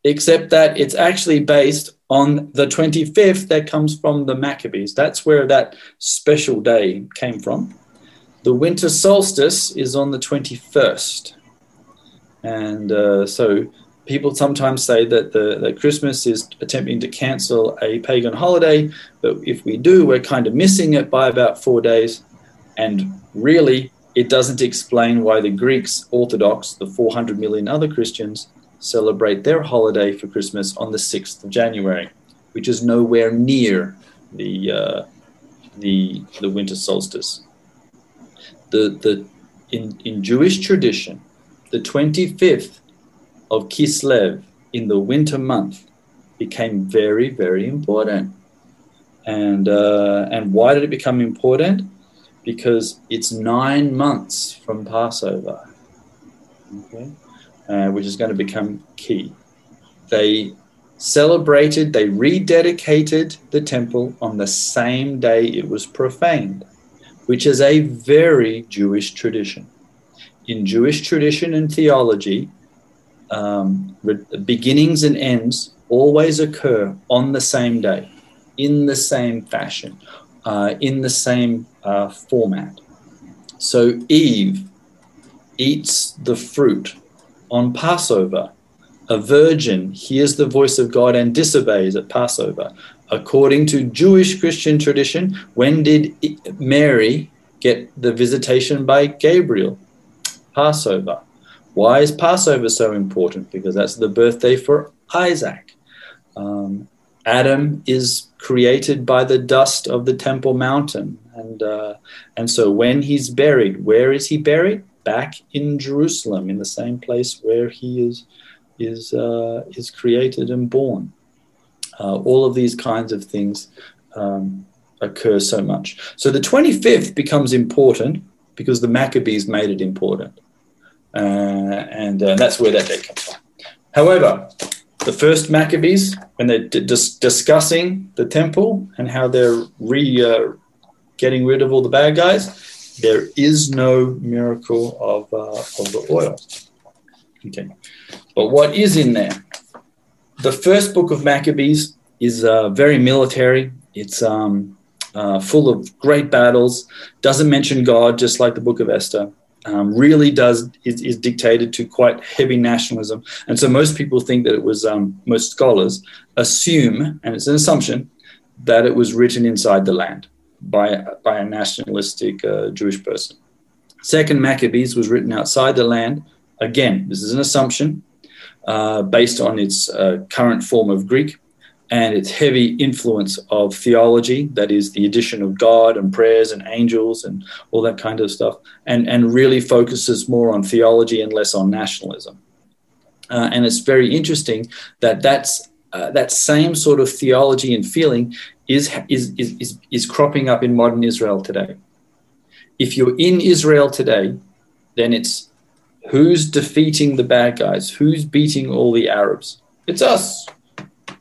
Speaker 2: except that it's actually based on the 25th that comes from the Maccabees. That's where that special day came from. The winter solstice is on the 21st. And uh, so people sometimes say that the that Christmas is attempting to cancel a pagan holiday, but if we do, we're kind of missing it by about four days. And really, it doesn't explain why the Greeks, Orthodox, the 400 million other Christians, celebrate their holiday for Christmas on the 6th of January, which is nowhere near the uh, the the winter solstice. The the in in Jewish tradition, the 25th of Kislev in the winter month became very, very important. And, uh, and why did it become important? Because it's nine months from Passover, okay, uh, which is going to become key. They celebrated, they rededicated the temple on the same day it was profaned, which is a very Jewish tradition. In Jewish tradition and theology, um, beginnings and ends always occur on the same day, in the same fashion, uh, in the same uh, format. So Eve eats the fruit on Passover. A virgin hears the voice of God and disobeys at Passover. According to Jewish Christian tradition, when did Mary get the visitation by Gabriel? Passover. Why is Passover so important? Because that's the birthday for Isaac. Um, Adam is created by the dust of the Temple Mountain. And, uh, and so when he's buried, where is he buried? Back in Jerusalem, in the same place where he is, is, uh, is created and born. Uh, all of these kinds of things um, occur so much. So the 25th becomes important because the Maccabees made it important. Uh, and uh, that's where that day comes from. However, the first Maccabees, when they're dis- discussing the temple and how they're re uh, getting rid of all the bad guys, there is no miracle of, uh, of the oil. Okay, but what is in there? The first book of Maccabees is uh, very military. It's um, uh, full of great battles. Doesn't mention God, just like the book of Esther um, really does is, is, dictated to quite heavy nationalism, and so most people think that it was um, most scholars assume, and it's an assumption, that it was written inside the land by by a nationalistic uh, Jewish person. Second Maccabees was written outside the land. Again, this is an assumption uh, based on its uh, current form of Greek and its heavy influence of theology, that is the addition of God and prayers and angels and all that kind of stuff, and, and really focuses more on theology and less on nationalism. Uh, and it's very interesting that that's, uh, that same sort of theology and feeling is, is, is, is, is cropping up in modern Israel today. If you're in Israel today, then it's who's defeating the bad guys? Who's beating all the Arabs? It's us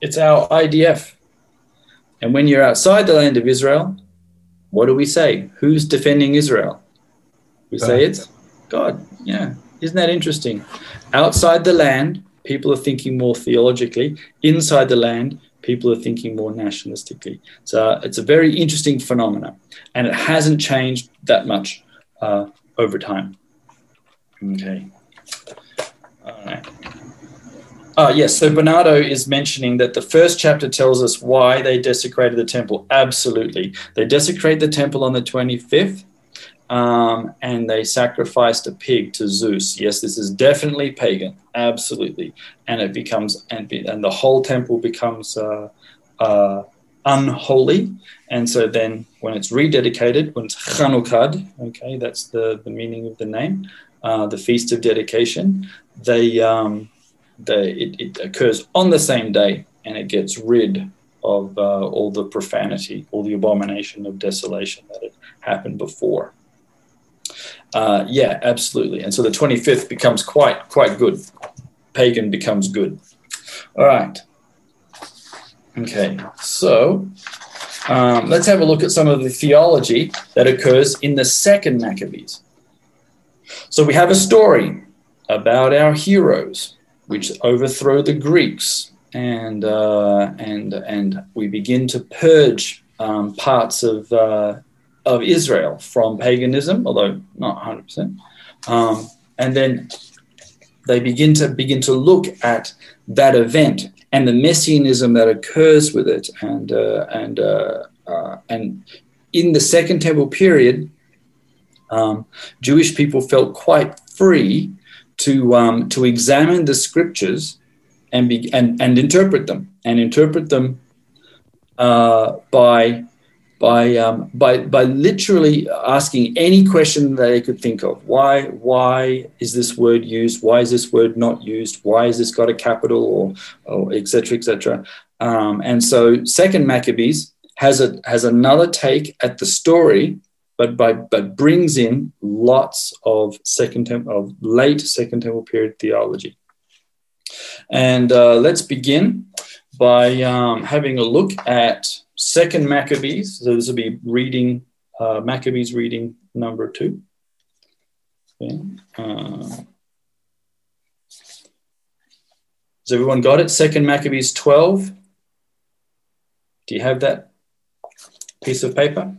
Speaker 2: it's our IDF. And when you're outside the land of Israel, what do we say? Who's defending Israel? We God. say it's God. Yeah. Isn't that interesting? Outside the land, people are thinking more theologically. Inside the land, people are thinking more nationalistically. So it's a very interesting phenomenon, and it hasn't changed that much uh, over time. Okay. All right. Uh, yes, so Bernardo is mentioning that the first chapter tells us why they desecrated the temple. Absolutely. They desecrate the temple on the 25th um, and they sacrificed a pig to Zeus. Yes, this is definitely pagan. Absolutely. And it becomes, and, and the whole temple becomes uh, uh, unholy. And so then when it's rededicated, when it's Chanukkah, okay, that's the, the meaning of the name, uh, the feast of dedication, they. Um, they, it, it, occurs on the same day and it gets rid of uh, all the profanity, all the abomination of desolation that had happened before. Uh, yeah, absolutely. And so the 25th becomes quite quite good. Pagan becomes good. All right. Okay, so um, let's have a look at some of the theology that occurs in the second Maccabees. So we have a story about our heroes which overthrow the Greeks, and uh, and and we begin to purge um, parts of uh, of Israel from paganism, although not 100 um, percent. And then they begin to begin to look at that event and the messianism that occurs with it, and uh, and uh, uh, and in the Second Temple period, um, Jewish people felt quite free to um, to examine the scriptures and be and, and interpret them and interpret them uh, by by, um, by, by literally asking any question that they could think of. Why, why is this word used? Why is this word not used? Why has this got a capital or, or et cetera, et cetera? Um, and so Second Maccabees has, a, has another take at the story but by but brings in lots of second temple of late second temple period theology and uh, let's begin by um, having a look at Second Maccabees. So this will be reading uh, Maccabees reading number two. Okay. Uh, has everyone got it? Second Maccabees 12. Do you have that piece of paper?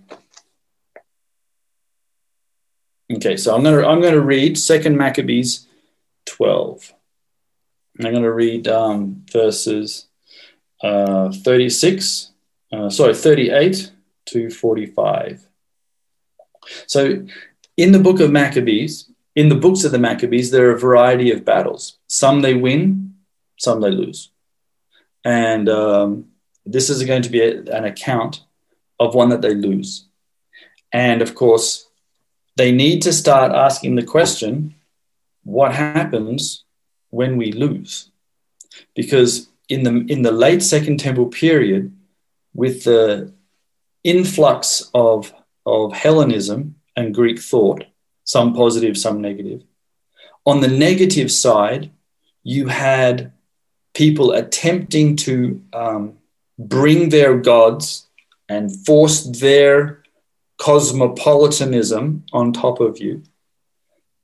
Speaker 2: Okay, so I'm gonna I'm gonna read Second Maccabees 12. I'm going to read um, verses uh, 36, uh, sorry, 38 to 45. So, in the book of Maccabees, in the books of the Maccabees, there are a variety of battles. Some they win, some they lose. And um, this is going to be a, an account of one that they lose. And of course, they need to start asking the question what happens when we lose. Because in the, in the late Second Temple period, with the influx of, of Hellenism and Greek thought, some positive, some negative, on the negative side, you had people attempting to um, bring their gods and force their cosmopolitanism on top of you.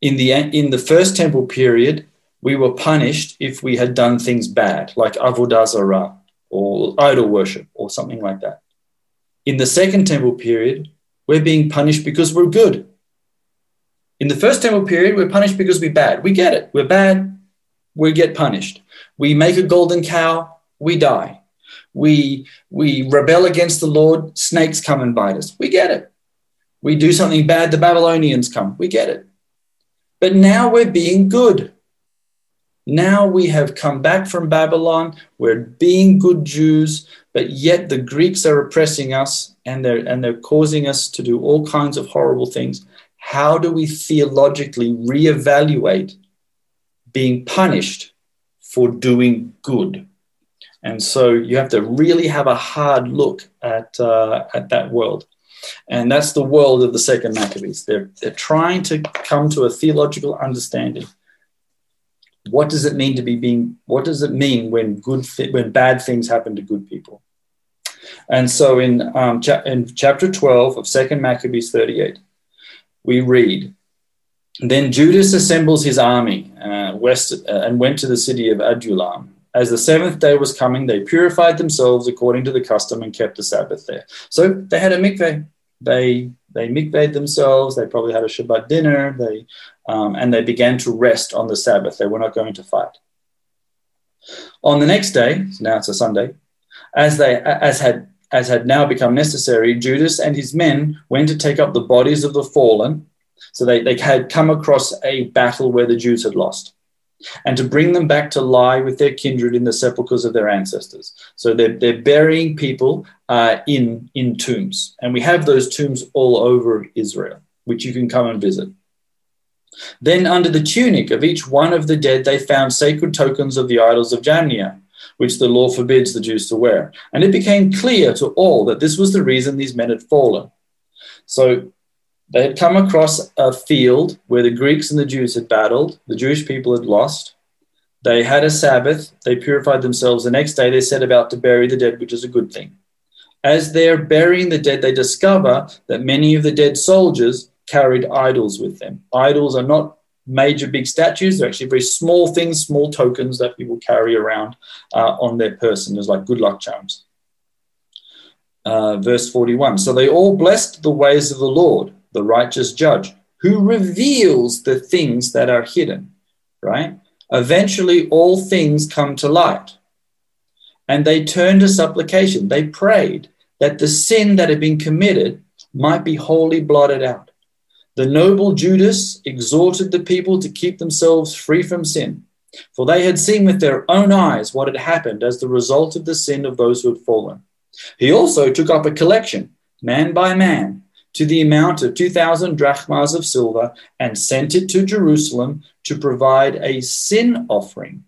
Speaker 2: In the, in the first temple period, we were punished if we had done things bad, like Avodah Zarah or idol worship or something like that. In the second temple period, we're being punished because we're good. In the first temple period, we're punished because we're bad. We get it. We're bad. We get punished. We make a golden cow. We die. We, we rebel against the Lord. Snakes come and bite us. We get it. We do something bad. The Babylonians come. We get it. But now we're being good. Now we have come back from Babylon. We're being good Jews, but yet the Greeks are oppressing us and they're, and they're causing us to do all kinds of horrible things. How do we theologically reevaluate being punished for doing good? And so you have to really have a hard look at, uh, at that world. And that's the world of the second Maccabees. They're, they're trying to come to a theological understanding. What does it mean to be being what does it mean when good when bad things happen to good people? And so in um, cha- in chapter 12 of second maccabees 38 we read then judas assembles his army uh, west uh, and went to the city of adullam as the seventh day was coming they purified themselves according to the custom and kept the sabbath there so they had a mikveh they they mikveh themselves they probably had a shabbat dinner they um, and they began to rest on the Sabbath. They were not going to fight. On the next day, now it's a Sunday, as they as had as had now become necessary, Judas and his men went to take up the bodies of the fallen. So they, they had come across a battle where the Jews had lost, and to bring them back to lie with their kindred in the sepulchres of their ancestors. So they're, they're burying people uh, in, in tombs. And we have those tombs all over Israel, which you can come and visit. Then, under the tunic of each one of the dead, they found sacred tokens of the idols of Jamnia, which the law forbids the Jews to wear. And it became clear to all that this was the reason these men had fallen. So, they had come across a field where the Greeks and the Jews had battled, the Jewish people had lost. They had a Sabbath, they purified themselves. The next day, they set about to bury the dead, which is a good thing. As they're burying the dead, they discover that many of the dead soldiers carried idols with them. Idols are not major big statues, they're actually very small things, small tokens that people carry around uh, on their person as like good luck charms. Uh, verse 41 So they all blessed the ways of the Lord, the righteous judge, who reveals the things that are hidden, right? Eventually, all things come to light. And they turned to supplication. They prayed that the sin that had been committed might be wholly blotted out. The noble Judas exhorted the people to keep themselves free from sin, for they had seen with their own eyes what had happened as the result of the sin of those who had fallen. He also took up a collection man by man, to the amount of 2,000 drachmas of silver, and sent it to Jerusalem to provide a sin offering.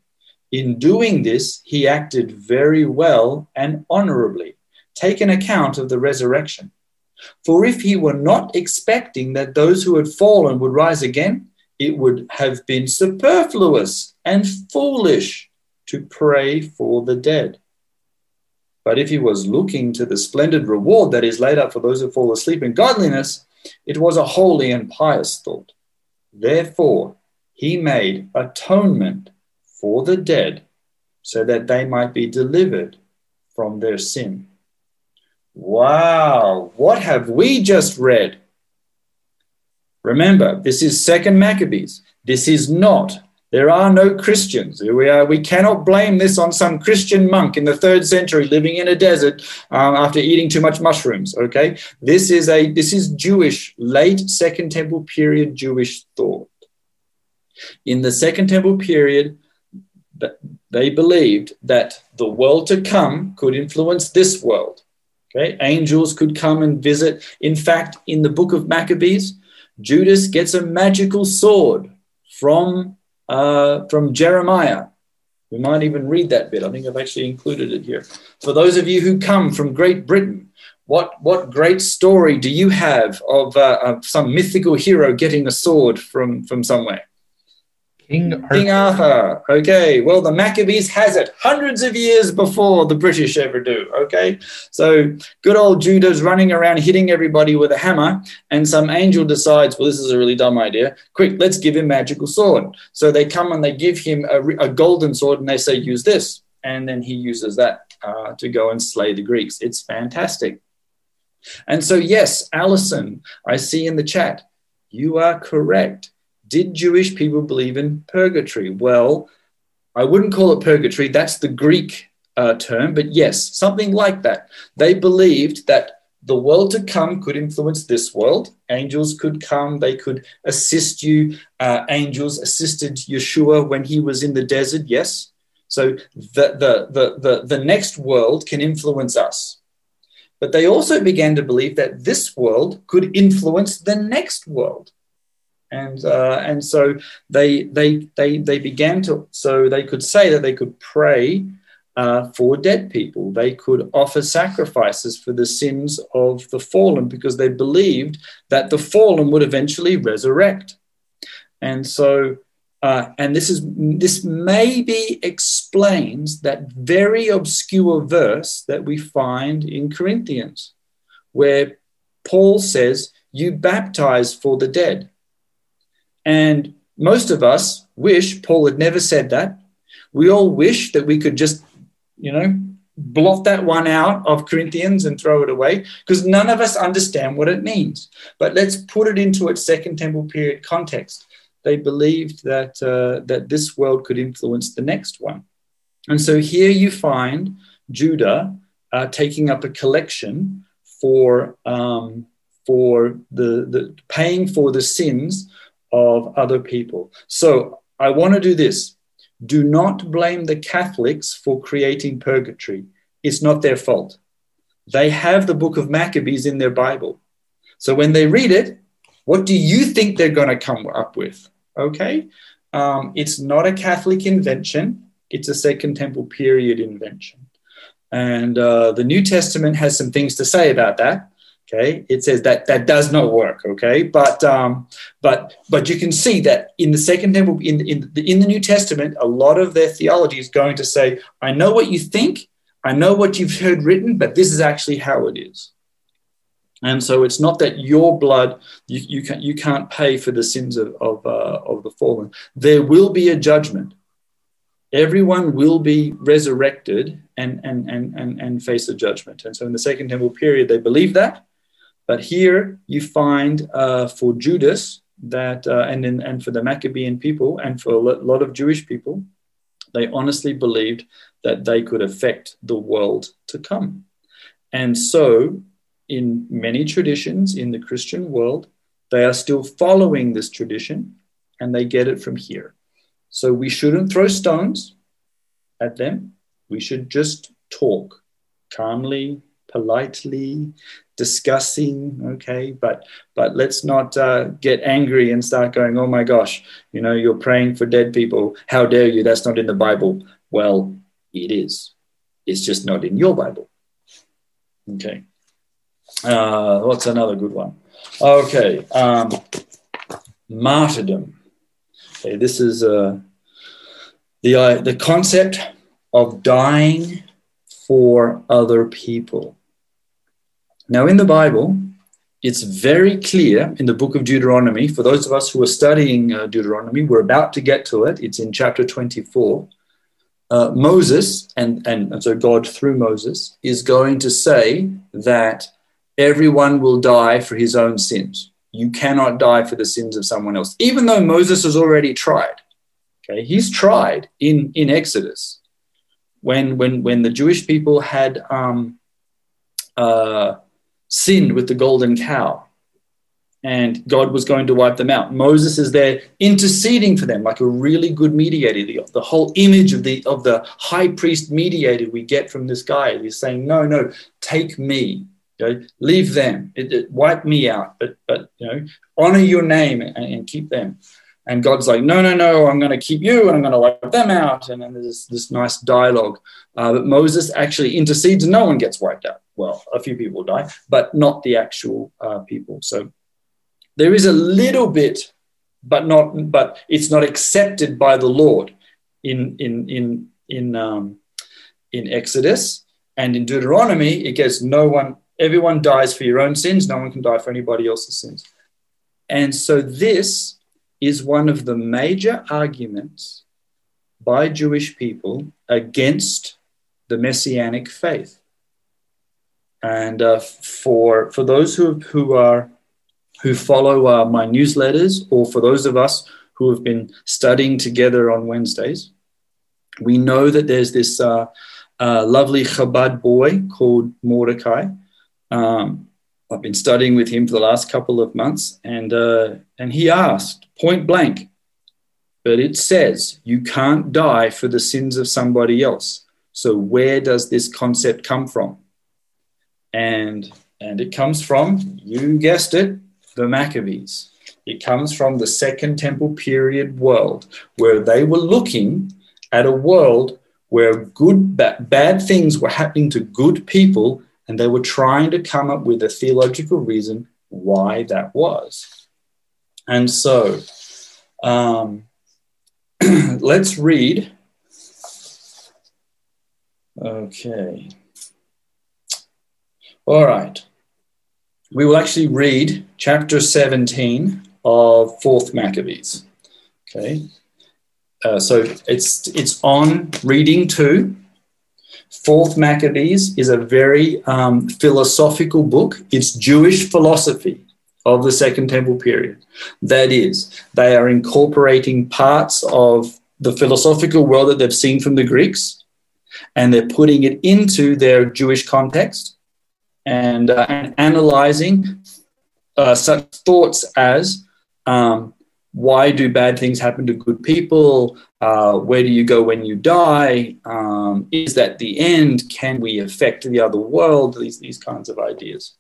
Speaker 2: In doing this, he acted very well and honorably, taken account of the resurrection. For if he were not expecting that those who had fallen would rise again, it would have been superfluous and foolish to pray for the dead. But if he was looking to the splendid reward that is laid up for those who fall asleep in godliness, it was a holy and pious thought. Therefore, he made atonement for the dead so that they might be delivered from their sin. Wow, what have we just read? Remember, this is Second Maccabees. This is not there are no Christians. We, are, we cannot blame this on some Christian monk in the third century living in a desert um, after eating too much mushrooms. Okay, this is a this is Jewish late Second Temple period Jewish thought. In the Second Temple period, they believed that the world to come could influence this world. Okay, angels could come and visit. In fact, in the book of Maccabees, Judas gets a magical sword from uh, from Jeremiah. We might even read that bit. I think I've actually included it here. For those of you who come from Great Britain, what, what great story do you have of, uh, of some mythical hero getting a sword from, from somewhere?
Speaker 3: King Arthur.
Speaker 2: King Arthur. Okay. Well, the Maccabees has it hundreds of years before the British ever do. Okay. So good old Judah's running around hitting everybody with a hammer, and some angel decides, well, this is a really dumb idea. Quick, let's give him magical sword. So they come and they give him a, a golden sword, and they say, use this, and then he uses that uh, to go and slay the Greeks. It's fantastic. And so, yes, Allison, I see in the chat, you are correct did Jewish people believe in purgatory? Well, I wouldn't call it purgatory, that's the Greek uh, term, but yes, something like that. They believed that the world to come could influence this world. Angels could come, they could assist you. Uh, angels assisted Yeshua when he was in the desert, yes. So the, the, the, the, the next world can influence us. But they also began to believe that this world could influence the next world and uh, and so they they they they began to so they could say that they could pray uh, for dead people. They could offer sacrifices for the sins of the fallen because they believed that the fallen would eventually resurrect. And so, uh, and this is this maybe explains that very obscure verse that we find in Corinthians, where Paul says, "You baptize for the dead." And most of us wish Paul had never said that. We all wish that we could just, you know, blot that one out of Corinthians and throw it away because none of us understand what it means. But let's put it into its Second Temple period context. They believed that, uh, that this world could influence the next one. And so here you find Judah uh, taking up a collection for, um, for the, the paying for the sins of other people. So I want to do this. Do not blame the Catholics for creating purgatory. It's not their fault. They have the book of Maccabees in their Bible. So when they read it, what do you think they're going to come up with? Okay. Um, it's not a Catholic invention, it's a Second Temple period invention. And uh, the New Testament has some things to say about that. Okay, it says that that does not work. Okay, but um, but but you can see that in the second temple, in in the, in the New Testament, a lot of their theology is going to say, "I know what you think, I know what you've heard written, but this is actually how it is." And so it's not that your blood you, you can you can't pay for the sins of of, uh, of the fallen. There will be a judgment. Everyone will be resurrected and, and, and, and, and face a judgment. And so in the Second Temple period, they believe that. But here you find uh, for Judas that, uh, and, in, and for the Maccabean people and for a lot of Jewish people, they honestly believed that they could affect the world to come. And so, in many traditions in the Christian world, they are still following this tradition and they get it from here. So, we shouldn't throw stones at them. We should just talk calmly, politely, discussing okay but but let's not uh, get angry and start going oh my gosh you know you're praying for dead people. How dare you? That's not in the bible. Well it is. It's just not in your bible. Okay. Uh, what's another good one? Okay um, martyrdom. Okay this is uh, the uh, the concept of dying for other people now, in the Bible, it's very clear in the book of Deuteronomy. For those of us who are studying uh, Deuteronomy, we're about to get to it. It's in chapter 24. Uh, Moses, and, and, and so God through Moses, is going to say that everyone will die for his own sins. You cannot die for the sins of someone else, even though Moses has already tried. Okay, he's tried in, in Exodus when, when, when the Jewish people had um, uh, sinned with the golden cow and God was going to wipe them out. Moses is there interceding for them like a really good mediator. The, the whole image of the of the high priest mediator we get from this guy. He's saying, "No, no, take me. Okay? Leave them. It, it, wipe me out, but but you know, honor your name and, and, keep them." And God's like, "No, no, no. I'm going to keep you, and I'm going to wipe them out." And then there's this nice dialogue. Uh, Moses actually intercedes, no one gets wiped out well, a few people die, but not the actual uh, people. So there is a little bit, but not, but it's not accepted by the Lord in in in in um, in Exodus and in Deuteronomy. It gets no one, everyone dies for your own sins. No one can die for anybody else's sins. And so this is one of the major arguments by Jewish people against the messianic faith. And uh, for for those who who are who follow uh, my newsletters, or for those of us who have been studying together on Wednesdays, we know that there's this uh, uh lovely Chabad boy called Mordecai. Um, I've been studying with him for the last couple of months, and uh, and he asked point blank, but it says you can't die for the sins of somebody else. So where does this concept come from? and and it comes from you guessed it the maccabees it comes from the second temple period world where they were looking at a world where good bad things were happening to good people and they were trying to come up with a theological reason why that was and so um, [CLEARS THROAT] let's read okay all right. We will actually read chapter 17 of 4th Maccabees. Okay. Uh, so it's it's on reading two. Fourth Maccabees is a very um, philosophical book. It's Jewish philosophy of the Second Temple period. That is, they are incorporating parts of the philosophical world that they've seen from the Greeks, and they're putting it into their Jewish context and, uh, and analyzing uh, such thoughts as um, why do bad things happen to good people? Uh, where do you go when you die? Um, is that the end? Can we affect the other world? These, these kinds of ideas.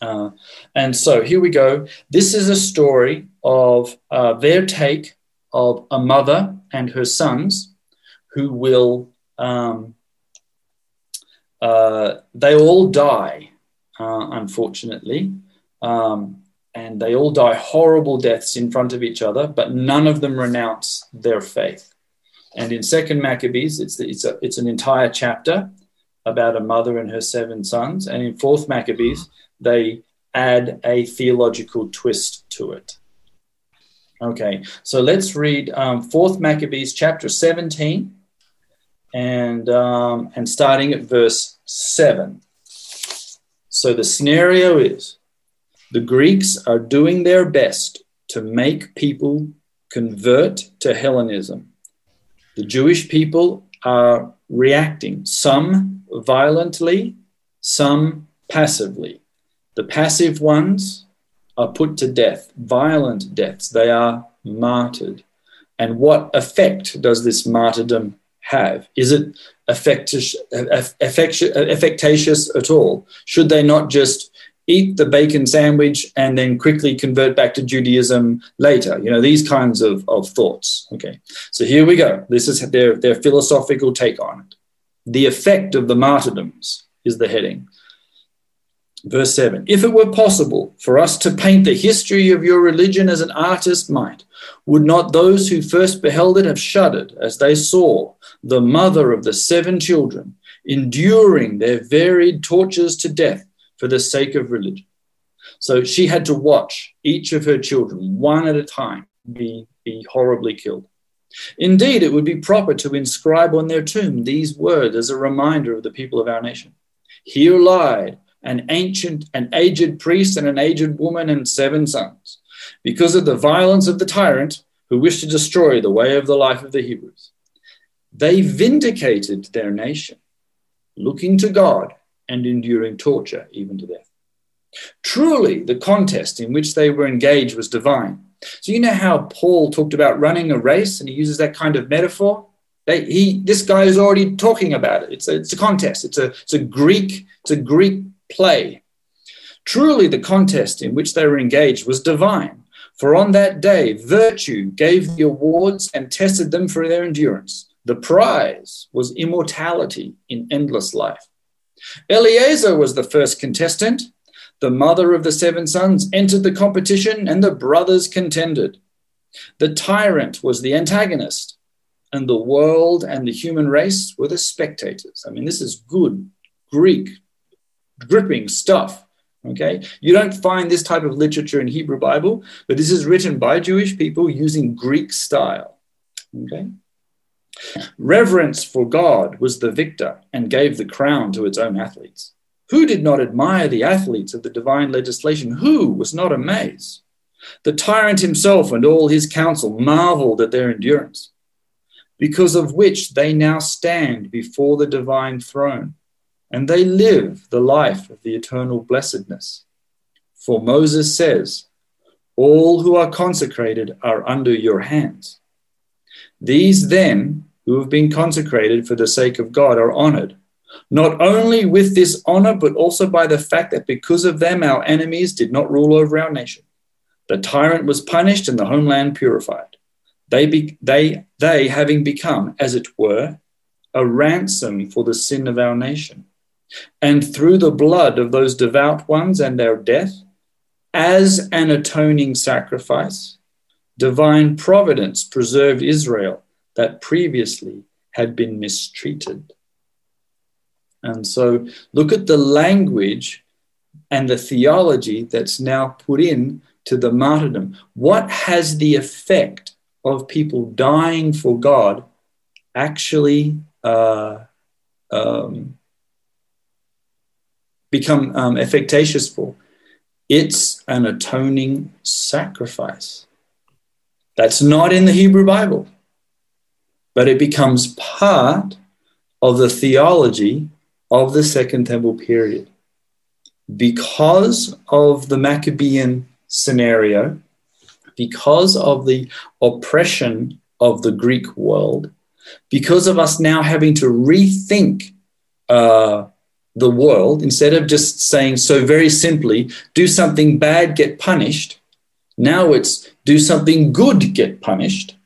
Speaker 2: Uh, and so here we go. This is a story of uh, their take of a mother and her sons who will um, uh, they all die, uh, unfortunately. Um, and they all die horrible deaths in front of each other, but none of them renounce their faith. And in Second Maccabees, it's, it's, a, it's an entire chapter about a mother and her seven sons. And in Fourth Maccabees, they add a theological twist to it. Okay, so let's read um, Fourth Maccabees chapter 17, and, um, and starting at verse 7. So the scenario is the Greeks are doing their best to make people convert to Hellenism. The Jewish people are reacting, some violently, some passively. The passive ones are put to death, violent deaths. They are martyred. And what effect does this martyrdom have? Is it affectious, affectatious at all? Should they not just eat the bacon sandwich and then quickly convert back to Judaism later? You know, these kinds of, of thoughts. Okay, so here we go. This is their, their philosophical take on it. The effect of the martyrdoms is the heading. Verse 7 If it were possible for us to paint the history of your religion as an artist might, would not those who first beheld it have shuddered as they saw the mother of the seven children enduring their varied tortures to death for the sake of religion? So she had to watch each of her children, one at a time, be, be horribly killed. Indeed, it would be proper to inscribe on their tomb these words as a reminder of the people of our nation. Here lied an ancient, an aged priest, and an aged woman, and seven sons, because of the violence of the tyrant who wished to destroy the way of the life of the Hebrews. They vindicated their nation, looking to God and enduring torture even to death. Truly, the contest in which they were engaged was divine. So, you know how Paul talked about running a race and he uses that kind of metaphor? They, he, this guy is already talking about it. It's a, it's a contest. It's a, it's a Greek, it's a Greek play. Truly, the contest in which they were engaged was divine, for on that day, virtue gave the awards and tested them for their endurance. The prize was immortality in endless life. Eleazar was the first contestant. The mother of the seven sons entered the competition, and the brothers contended. The tyrant was the antagonist, and the world and the human race were the spectators. I mean, this is good Greek gripping stuff. Okay, you don't find this type of literature in Hebrew Bible, but this is written by Jewish people using Greek style. Okay, reverence for God was the victor and gave the crown to its own athletes. Who did not admire the athletes of the divine legislation? Who was not amazed? The tyrant himself and all his council marveled at their endurance, because of which they now stand before the divine throne and they live the life of the eternal blessedness. For Moses says, All who are consecrated are under your hands. These then, who have been consecrated for the sake of God, are honored, not only with this honor, but also by the fact that because of them, our enemies did not rule over our nation. The tyrant was punished and the homeland purified. They, be, they, they having become, as it were, a ransom for the sin of our nation and through the blood of those devout ones and their death, as an atoning sacrifice, divine providence preserved Israel that previously had been mistreated. And so look at the language and the theology that's now put in to the martyrdom. What has the effect of people dying for God actually uh, um, become um, for. It's an atoning sacrifice. That's not in the Hebrew Bible, but it becomes part of the theology of the Second Temple period. Because of the Maccabean scenario, because of the oppression of the Greek world, because of us now having to rethink uh, the world, instead of just saying so very simply, do something bad, get punished, now it's do something good, get punished.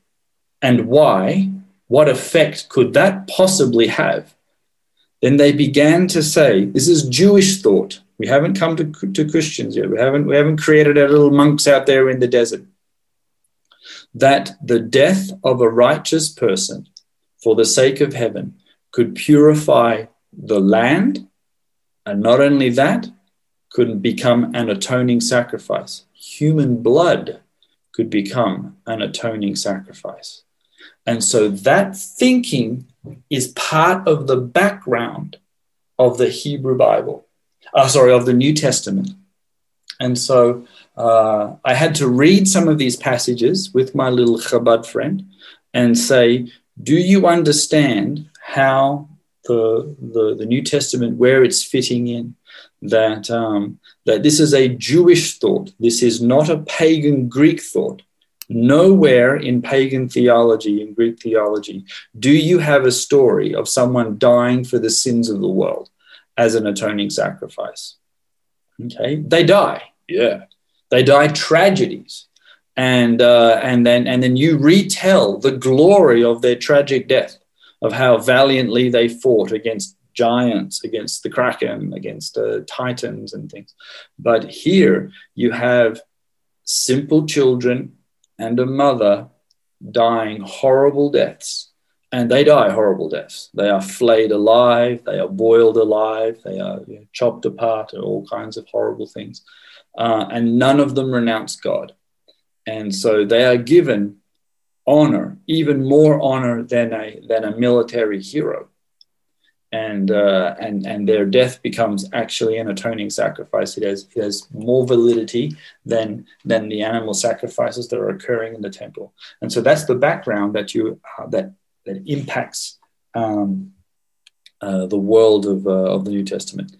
Speaker 2: And why? What effect could that possibly have? Then they began to say, this is Jewish thought. We haven't come to, to Christians yet. We haven't, we haven't created our little monks out there in the desert. That the death of a righteous person for the sake of heaven could purify the land and not only that, could become an atoning sacrifice. Human blood could become an atoning sacrifice. And so that thinking is part of the background of the Hebrew Bible, uh, sorry, of the New Testament. And so uh, I had to read some of these passages with my little Chabad friend and say, Do you understand how the, the, the New Testament, where it's fitting in, that, um, that this is a Jewish thought. This is not a pagan Greek thought. Nowhere in pagan theology, in Greek theology, do you have a story of someone dying for the sins of the world as an atoning sacrifice. Okay, they die, yeah, they die tragedies, and uh, and then and then you retell the glory of their tragic death, of how valiantly they fought against giants, against the kraken, against uh, titans and things. But here you have simple children and a mother dying horrible deaths. And they die horrible deaths. They are flayed alive, they are boiled alive, they are you know, chopped apart, and all kinds of horrible things. Uh, and none of them renounce God. And so they are given honor, even more honor than a, than a military hero and uh, and and their death becomes actually an atoning sacrifice. It has it has more validity than than the animal sacrifices that are occurring in the temple. And so that's the background that you uh, that that impacts um, uh, the world of uh, of the New Testament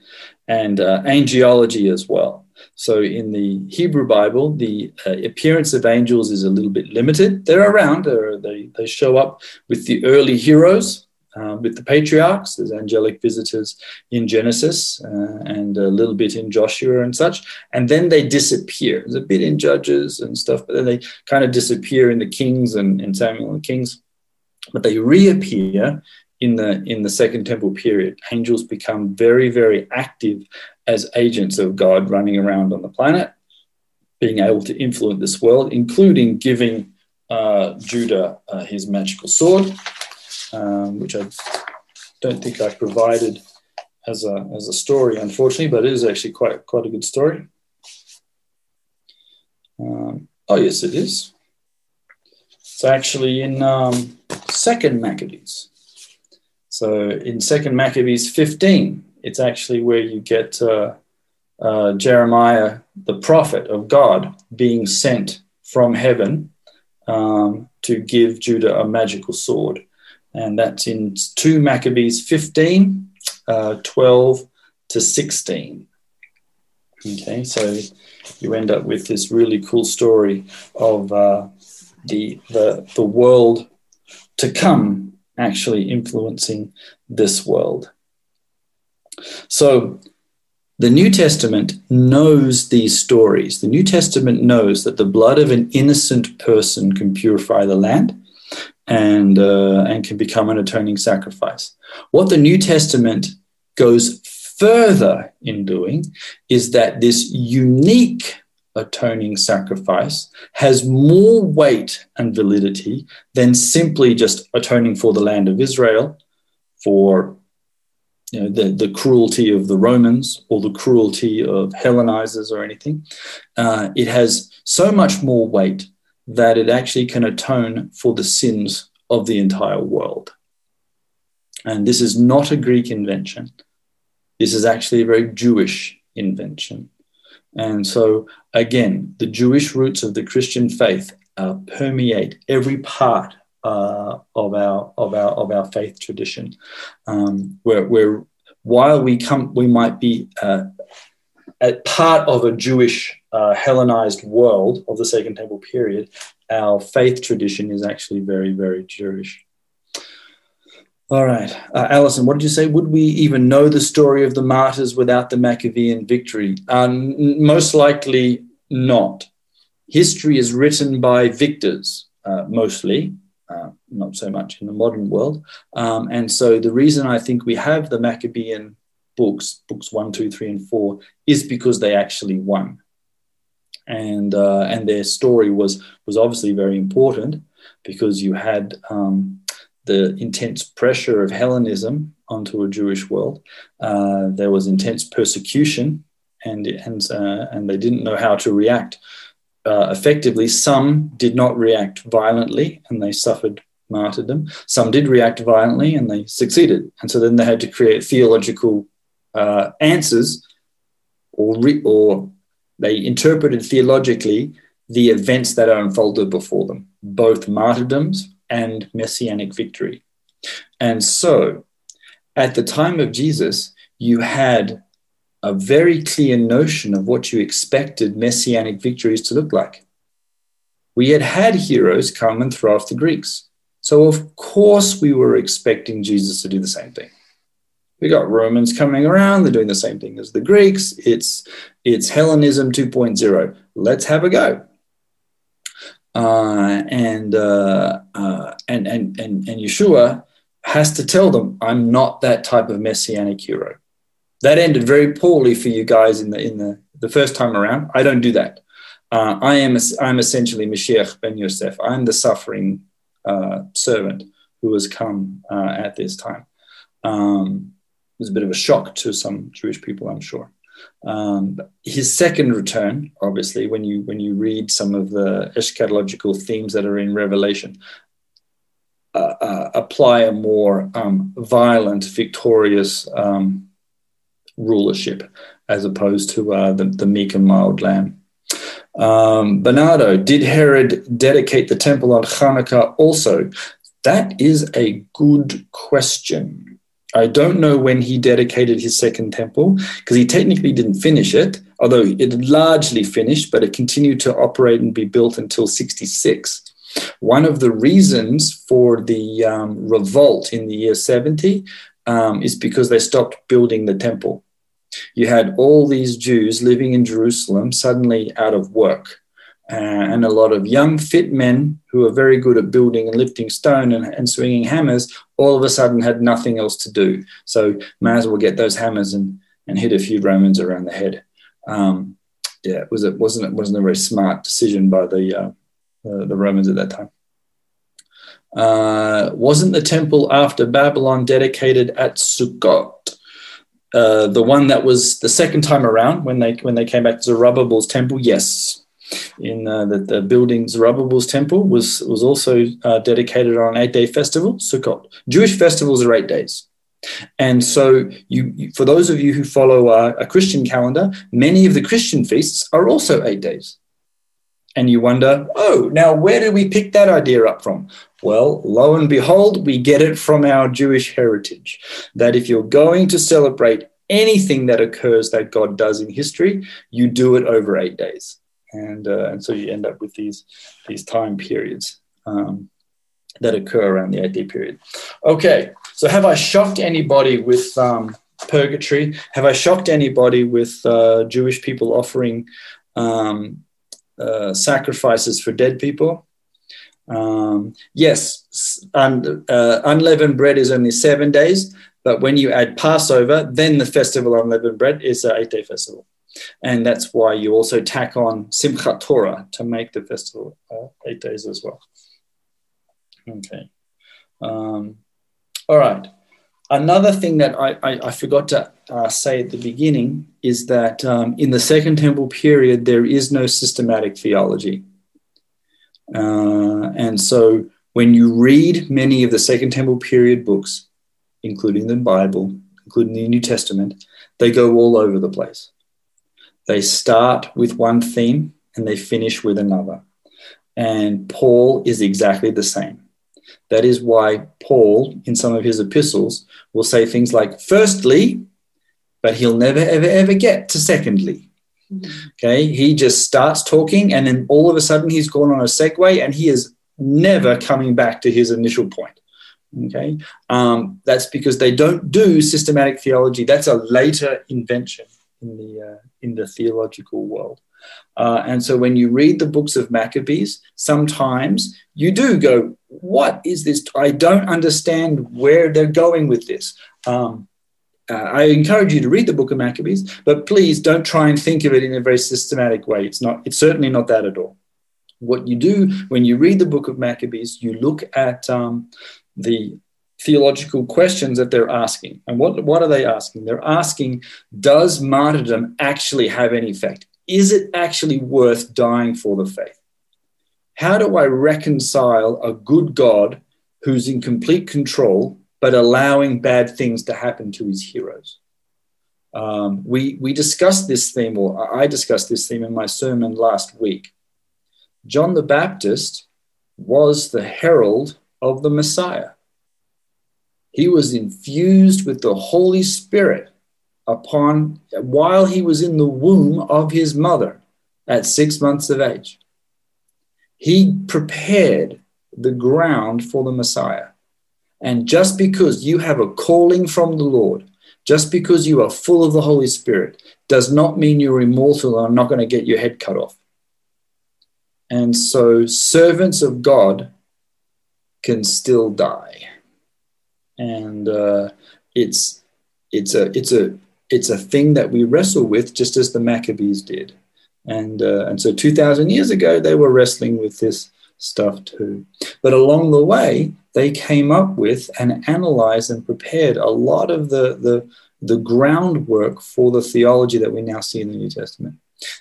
Speaker 2: and uh, angelology as well. So in the Hebrew Bible, the uh, appearance of angels is a little bit limited. They're around. They're, they they show up with the early heroes uh, with the patriarchs. There's angelic visitors in Genesis uh, and a little bit in Joshua and such. And then they disappear. There's a bit in Judges and stuff, but then they kind of disappear in the Kings and, in Samuel and Kings. But they reappear in the in the Second Temple period. Angels become very very active as agents of God, running around on the planet, being able to influence this world, including giving uh, Judah uh, his magical sword um, which I don't think I provided as a, as a story, unfortunately, but it is actually quite, quite a good story. Um, oh, yes, it is. It's actually in um, Second Maccabees. So in Second Maccabees 15, it's actually where you get uh, uh, Jeremiah, the prophet of God, being sent from heaven um, to give Judah a magical sword and that's in 2 Maccabees 15, uh, 12 to 16. Okay, so you end up with this really cool story of uh, the, the, the world to come actually influencing this world. So the New Testament knows these stories. The New Testament knows that the blood of an innocent person can purify the land and uh, and can become an atoning sacrifice. What the New Testament goes further in doing is that this unique atoning sacrifice has more weight and validity than simply just atoning for the land of Israel, for you know, the, the cruelty of the Romans or the cruelty of Hellenizers or anything. Uh, it has so much more weight that it actually can atone for the sins of the entire world. And this is not a Greek invention. This is actually a very Jewish invention. And so, again, the Jewish roots of the Christian faith uh, permeate every part uh, of our of our of our faith tradition. Um, where, where while we come, we might be uh, a part of a Jewish uh, Hellenized world of the Second Temple period, our faith tradition is actually very, very Jewish. All right, uh, Alison, what did you say? Would we even know the story of the martyrs without the Maccabean victory? Um, most likely not. History is written by victors, uh, mostly, uh, not so much in the modern world. Um, and so the reason I think we have the Maccabean books, books one, two, three, and four, is because they actually won and uh, and their story was was obviously very important because you had um, the intense pressure of Hellenism onto a Jewish world. Uh, there was intense persecution, and and uh, and they didn't know how to react uh, effectively. Some did not react violently, and they suffered martyrdom. Some did react violently, and they succeeded. And so then they had to create theological uh, answers or re- or they interpreted theologically the events that are unfolded before them, both martyrdoms and messianic victory. And so, at the time of Jesus, you had a very clear notion of what you expected messianic victories to look like. we had had heroes come and throw off the Greeks. So, of course, we were expecting Jesus to do the same thing. We got Romans coming around, they're doing the same thing as the Greeks. It's, it's Hellenism 2.0. Let's have a go. Uh, and, uh, uh, and, and, and, and Yeshua has to tell them, I'm not that type of messianic hero. That ended very poorly for you guys in the, in the, the first time around. I don't do that. Uh, I am I'm essentially Mashiach ben Yosef. I'm the suffering uh, servant who has come uh, at this time. Um, was a bit of a shock to some Jewish people, I'm sure. Um, his second return, obviously, when you when you read some of the eschatological themes that are in Revelation, uh, uh, apply a more um, violent, victorious um, rulership as opposed to uh, the, the meek and mild lamb. Um, Bernardo, did Herod dedicate the temple on Hanukkah also? That is a good question. I don't know when he dedicated his second temple because he technically didn't finish it, although it largely finished, but it continued to operate and be built until 66. One of the reasons for the um, revolt in the year 70 um, is because they stopped building the temple you had all these Jews living in Jerusalem suddenly out of work. Uh, and a lot of young, fit men who are very good at building and lifting stone and, and, swinging hammers all of a sudden had nothing else to do. So, might as well get those hammers and, and hit a few Romans around the head. Um, yeah, was it wasn't it wasn't a very smart decision by the uh, the, the Romans at that time. Uh, wasn't the temple after Babylon dedicated at Sukkot? Uh, the one that was the second time around when they when they came back to Zerubbabel's temple, yes, in uh, the, the building Zerubbabel's temple was was also uh, dedicated on an eight day festival, Sukkot. Jewish festivals are eight days. And so, you, you for those of you who follow a, a Christian calendar, many of the Christian feasts are also eight days. And you wonder, oh, now where did we pick that idea up from? Well, lo and behold, we get it from our Jewish heritage that if you're going to celebrate anything that occurs that God does in history, you do it over eight days. And, uh, and so you end up with these, these time periods um, that occur around the eight day period. Okay, so have I shocked anybody with um, purgatory? Have I shocked anybody with uh, Jewish people offering um, uh, sacrifices for dead people. Um, yes, un, uh, unleavened bread is only seven days, but when you add Passover, then the festival of unleavened bread is an eight day festival. And that's why you also tack on Simchat Torah to make the festival uh, eight days as well. Okay. Um, all right. Another thing that I, I, I forgot to uh, say at the beginning is that um, in the Second Temple period, there is no systematic theology. Uh, and so when you read many of the Second Temple period books, including the Bible, including the New Testament, they go all over the place. They start with one theme and they finish with another. And Paul is exactly the same. That is why Paul, in some of his epistles, will say things like, firstly, but he'll never, ever, ever get to secondly. Okay, he just starts talking, and then all of a sudden he's gone on a segue, and he is never coming back to his initial point. Okay, um, that's because they don't do systematic theology. That's a later invention in the uh, in the theological world. Uh, and so when you read the books of Maccabees, sometimes you do go, What is this? I don't understand where they're going with this. Um, uh, I encourage you to read the book of Maccabees, but please don't try and think of it in a very systematic way. It's not, it's certainly not that at all. What you do when you read the book of Maccabees, you look at um, the theological questions that they're asking. And what, what are they asking? They're asking, does martyrdom actually have any effect? is it actually worth dying for the faith? How do I reconcile a good God who's in complete control but allowing bad things to happen to his heroes? Um, we, we discussed this theme, or I discussed this theme in my sermon last week. John the Baptist was the herald of the Messiah. He was infused with the Holy Spirit upon while he was in the womb of his mother at six months of age. He prepared the ground for the Messiah. And just because you have a calling from the Lord, just because you are full of the Holy Spirit, does not mean you're immortal and are not going to get your head cut off. And so, servants of God can still die, and uh, it's it's a it's a it's a thing that we wrestle with, just as the Maccabees did, and uh, and so two thousand years ago they were wrestling with this stuff too. But along the way, they came up with and analyzed and prepared a lot of the the the groundwork for the theology that we now see in the New Testament.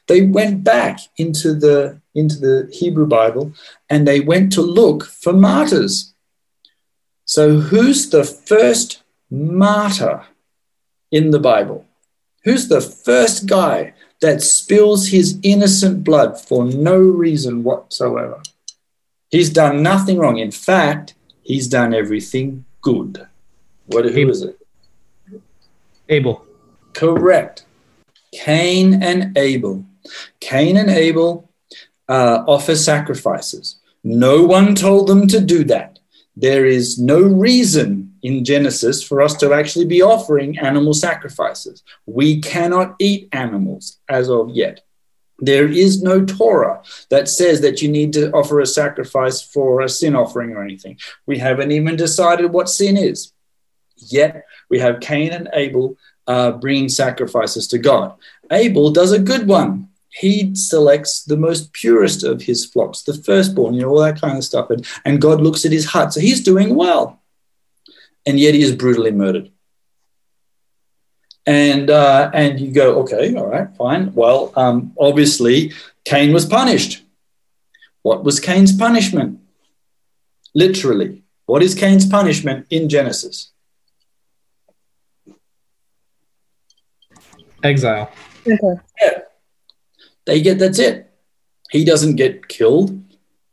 Speaker 2: They went back into the into the Hebrew Bible and they went to look for martyrs. So who's the first martyr in the Bible? Who's the first guy that spills his innocent blood for no reason whatsoever? He's done nothing wrong. In fact, he's done everything good. What who is it?
Speaker 3: Abel.
Speaker 2: Correct. Cain and Abel. Cain and Abel uh, offer sacrifices. No one told them to do that. There is no reason in Genesis for us to actually be offering animal sacrifices. We cannot eat animals as of yet. There is no Torah that says that you need to offer a sacrifice for a sin offering or anything. We haven't even decided what sin is. Yet we have Cain and Abel uh, bringing sacrifices to God. Abel does a good one. He selects the most purest of his flocks, the firstborn, you know, all that kind of stuff. And, and God looks at his heart. So he's doing well. And yet he is brutally murdered. And, uh, and you go, okay, all right, fine. Well, um, obviously, Cain was punished. What was Cain's punishment? Literally, what is Cain's punishment in Genesis?
Speaker 3: Exile.
Speaker 2: Okay. Yeah. They get that's it. He doesn't get killed.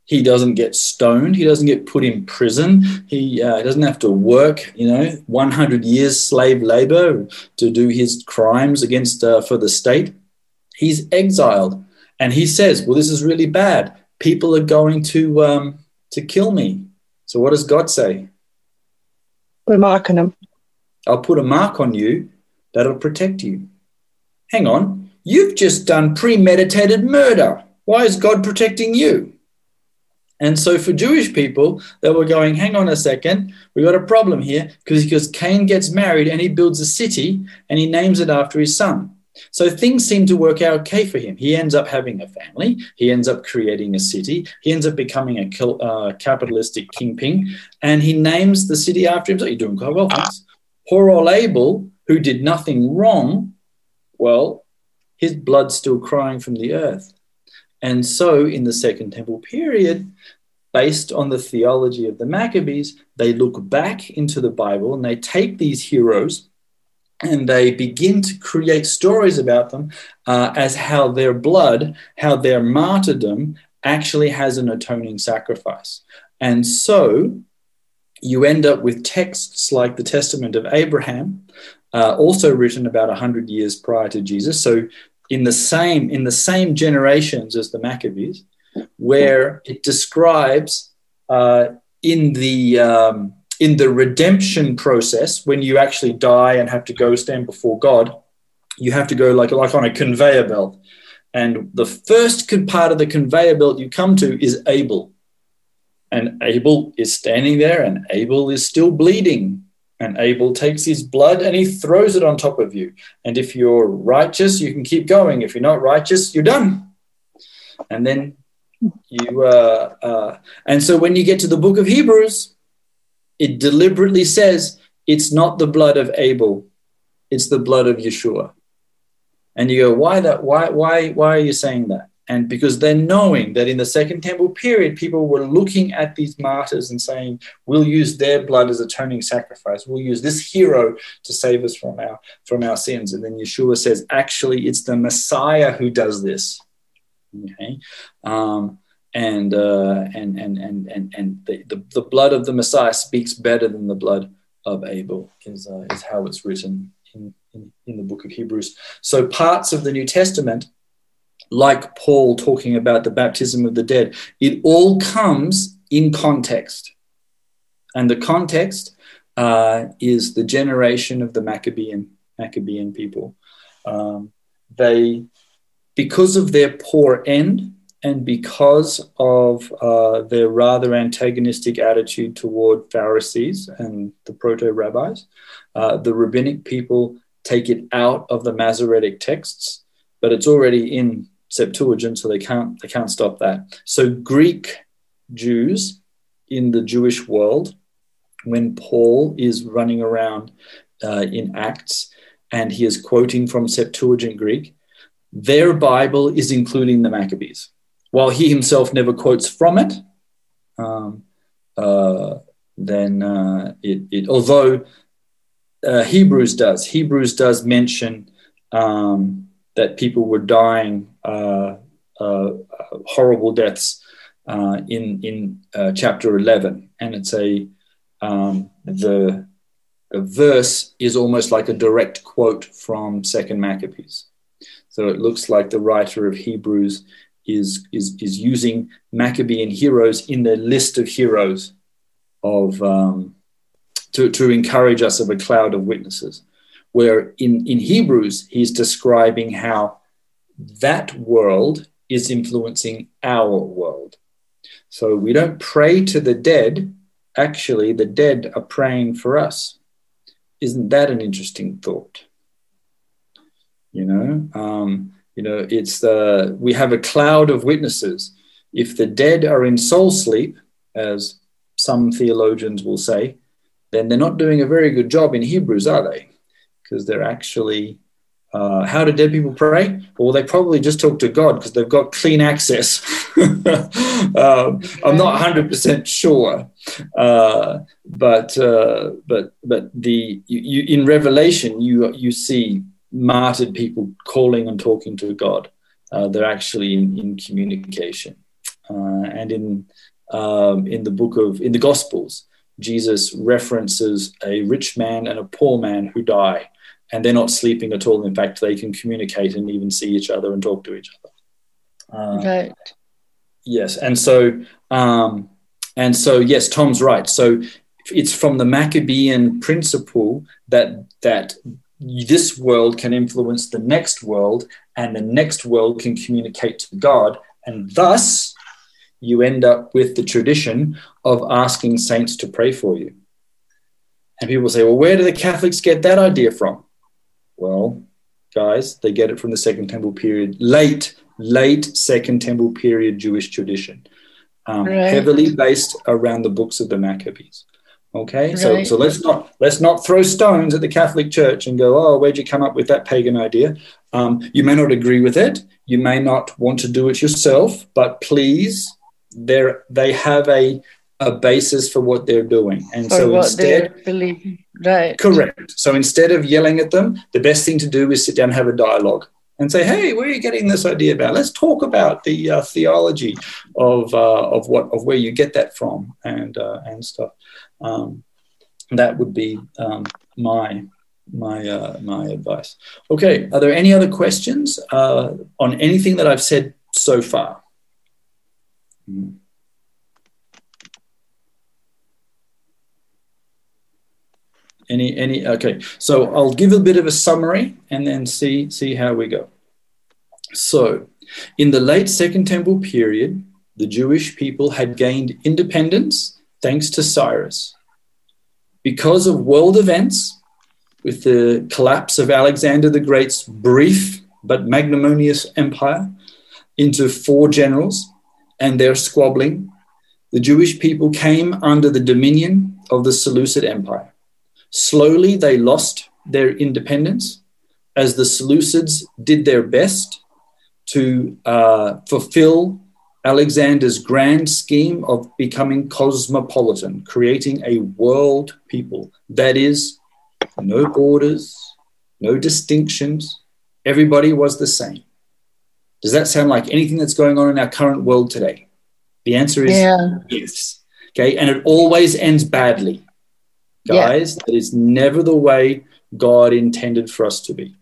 Speaker 2: He doesn't get stoned. He doesn't get put in prison. He uh, doesn't have to work, you know, 100 years slave labor to do his crimes against uh, for the state. He's exiled, and he says, "Well, this is really bad. People are going to um, to kill me." So, what does God say?
Speaker 8: Put a mark on them.
Speaker 2: I'll put a mark on you that'll protect you hang on, you've just done premeditated murder. Why is God protecting you? And so for Jewish people, they were going, hang on a second, we've got a problem here because because Cain gets married and he builds a city and he names it after his son. So things seem to work out okay for him. He ends up having a family. He ends up creating a city. He ends up becoming a uh, capitalistic kingpin, and he names the city after himself. You're doing quite well, thanks. Poor old Abel, who did nothing wrong, well, his blood still crying from the earth. And so, in the Second Temple period, based on the theology of the Maccabees, they look back into the Bible and they take these heroes and they begin to create stories about them uh, as how their blood, how their martyrdom actually has an atoning sacrifice. And so you end up with texts like the Testament of Abraham, uh, also written about 100 years prior to Jesus. So in the same in the same generations as the Maccabees, where it describes uh, in the um, in the redemption process when you actually die and have to go stand before God, you have to go like like on a conveyor belt, and the first part of the conveyor belt you come to is Abel, and Abel is standing there, and Abel is still bleeding and Abel takes his blood and he throws it on top of you. And if you're righteous, you can keep going. If you're not righteous, you're done. And then you, uh, uh, and so when you get to the book of Hebrews, it deliberately says it's not the blood of Abel, it's the blood of Yeshua. And you go, why that? Why, why, why are you saying that? And because they're knowing that in the second temple period people were looking at these martyrs and saying we'll use their blood as atoning sacrifice. We'll use this hero to save us from our from our sins. And then yeshua says actually it's the messiah who does this. Okay. Um, and, uh, and and and and and the, the, the blood of the messiah speaks better than the blood of abel is, uh, is how it's written in, in, in the book of hebrews. So parts of the new testament like Paul talking about the baptism of the dead. It all comes in context. And the context uh, is the generation of the Maccabean Maccabean people. Um, they, because of their poor end and because of uh, their rather antagonistic attitude toward Pharisees and the proto rabbis, uh, the rabbinic people take it out of the Masoretic texts, but it's already in Septuagint, so they can't they can't stop that. So Greek Jews in the Jewish world, when Paul is running around uh, in Acts and he is quoting from Septuagint Greek, their Bible is including the Maccabees, while he himself never quotes from it. Um, uh, then uh, it, it, although uh, Hebrews does, Hebrews does mention um, that people were dying horrible deaths uh, in in chapter eleven, and it's a um, the, the verse is almost like a direct quote from Second Maccabees. So it looks like the writer of Hebrews is is is using Maccabean heroes in the list of heroes of um, to, to encourage us of a cloud of witnesses where in, in Hebrews, he's describing how that world is influencing our world. So we don't pray to the dead, actually, the dead are praying for us. Isn't that an interesting thought? You know, um, you know, it's the we have a cloud of witnesses. If the dead are in soul sleep, as some theologians will say, then they're not doing a very good job in Hebrews, are they? because they're actually uh, how do dead people pray? Well, they probably just talk to God because they've got clean access. [LAUGHS] um, I'm not 100% sure, uh, but uh, but but the you, you, in Revelation you you see martyred people calling and talking to God. Uh, they're actually in, in communication, uh, and in um, in the book of in the Gospels, Jesus references a rich man and a poor man who die and they're not sleeping at all. In fact, they can communicate and even see each other and talk to each other.
Speaker 8: Uh, right.
Speaker 2: Yes, and so um, and so yes, Tom's right. So it's from the Maccabean principle that that this world can influence the next world, and the next world can communicate to God, and thus you end up with the tradition of asking saints to pray for you. And people say, well, where do the Catholics get that idea from? Well, guys, they get it from the Second Temple period, late, late Second Temple period Jewish tradition, um, right. heavily based around the books of the Maccabees. Okay, right. so so let's not let's not throw stones at the Catholic Church and go, oh, where'd you come up with that pagan idea? Um, you may not agree with it, you may not want to do it yourself, but please, they they have a a basis for what they're doing. And for so instead.
Speaker 8: Right.
Speaker 2: Correct. So instead of yelling at them, the best thing to do is sit down and have a dialogue and say, "Hey, where are you getting this idea about? Let's talk about the uh, theology of uh, of what of where you get that from and uh, and stuff." Um, that would be um, my my uh, my advice. Okay, are there any other questions uh, on anything that I've said so far? Mm. Any, any, okay. So I'll give a bit of a summary and then see, see how we go. So in the late Second Temple period, the Jewish people had gained independence thanks to Cyrus. Because of world events, with the collapse of Alexander the Great's brief but magnanimous empire into four generals and their squabbling, the Jewish people came under the dominion of the Seleucid Empire. Slowly, they lost their independence as the Seleucids did their best to uh, fulfill Alexander's grand scheme of becoming cosmopolitan, creating a world people. That is, no borders, no distinctions, everybody was the same. Does that sound like anything that's going on in our current world today? The answer is yeah. yes. Okay, and it always ends badly guys. Yeah. That is never the way God intended for us to be.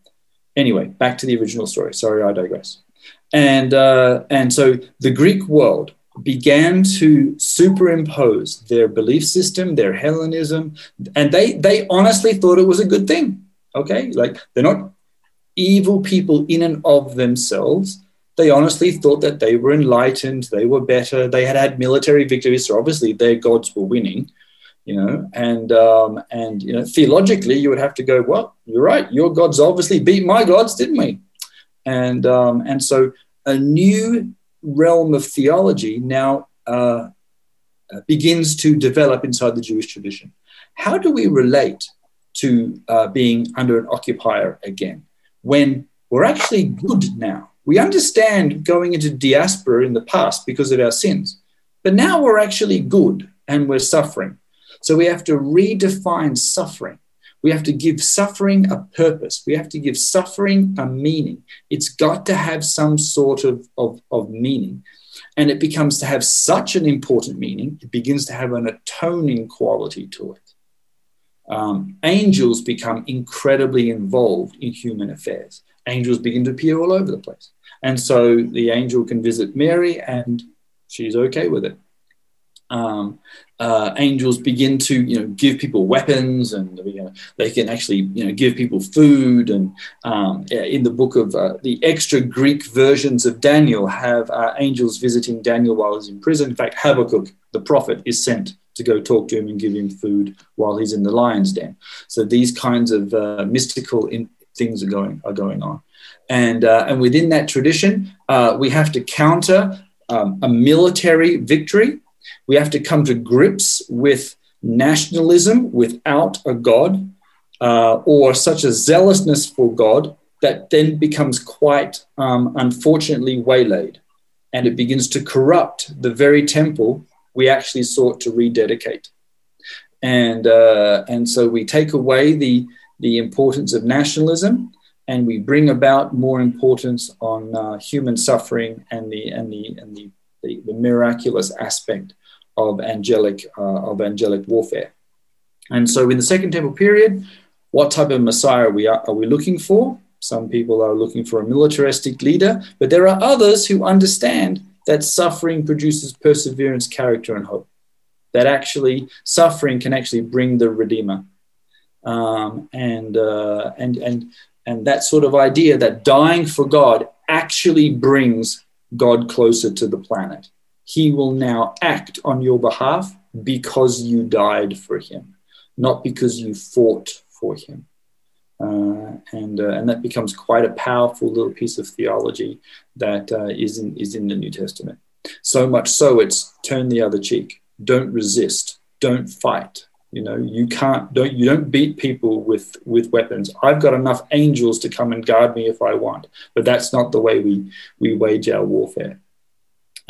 Speaker 2: Anyway, back to the original story. Sorry, I digress. And, uh, and so the Greek world began to superimpose their belief system, their Hellenism, and they, they honestly thought it was a good thing. Okay, like they're not evil people in and of themselves. They honestly thought that they were enlightened, they were better, they had had military victories, so obviously their gods were winning you know and um, and you know theologically you would have to go well you're right your gods obviously beat my gods didn't we and um, and so a new realm of theology now uh, uh, begins to develop inside the Jewish tradition. How do we relate to uh, being under an occupier again when we're actually good now? We understand going into diaspora in the past because of our sins, but now we're actually good and we're suffering. So we have to redefine suffering. We have to give suffering a purpose. We have to give suffering a meaning. It's got to have some sort of, of, of meaning. And it becomes to have such an important meaning, it begins to have an atoning quality to it. Um, angels become incredibly involved in human affairs. Angels begin to appear all over the place. And so the angel can visit Mary and she's okay with it. Um, uh, angels begin to you know give people weapons and you know, they can actually you know give people food and um, in the book of uh, the extra Greek versions of Daniel have uh, angels visiting Daniel while he's in prison. In fact, Habakkuk the prophet is sent to go talk to him and give him food while he's in the lion's den. So these kinds of uh, mystical in- things are going are going on, and uh, and within that tradition, uh, we have to counter um, a military victory we have to come to grips with nationalism without a God uh, or such a zealousness for God that then becomes quite um, unfortunately waylaid and it begins to corrupt the very temple we actually sought to rededicate. And, uh, and so we take away the, the importance of nationalism and we bring about more importance on uh, human suffering and the, and the, and the, the, the miraculous aspect of angelic uh, of angelic warfare. And so, in the Second Temple period, what type of Messiah we are, are we looking for? Some people are looking for a militaristic leader, but there are others who understand that suffering produces perseverance, character, and hope. That actually suffering can actually bring the Redeemer, um, and uh, and and and that sort of idea that dying for God actually brings God closer to the planet he will now act on your behalf because you died for him, not because you fought for him. Uh, and, uh, and that becomes quite a powerful little piece of theology that uh, is in, is in the New Testament. So much so, it's turn the other cheek. Don't resist. Don't fight. You know, you can't don't you don't beat people with with weapons. I've got enough angels to come and guard me if I want, but that's not the way we we wage our warfare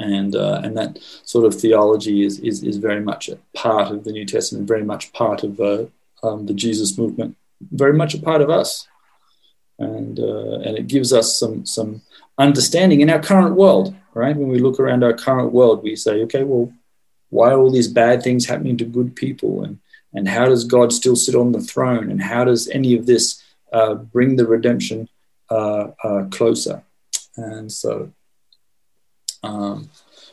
Speaker 2: and uh, and that sort of theology is, is is very much a part of the New Testament, very much part of uh, um, the Jesus movement, very much a part of us, and uh, and it gives us some some understanding in our current world. Right, when we look around our current world, we say, okay, well, why are all these bad things happening to good people, and and how does God still sit on the throne, and how does any of this uh, bring the redemption uh, uh, closer? And so um,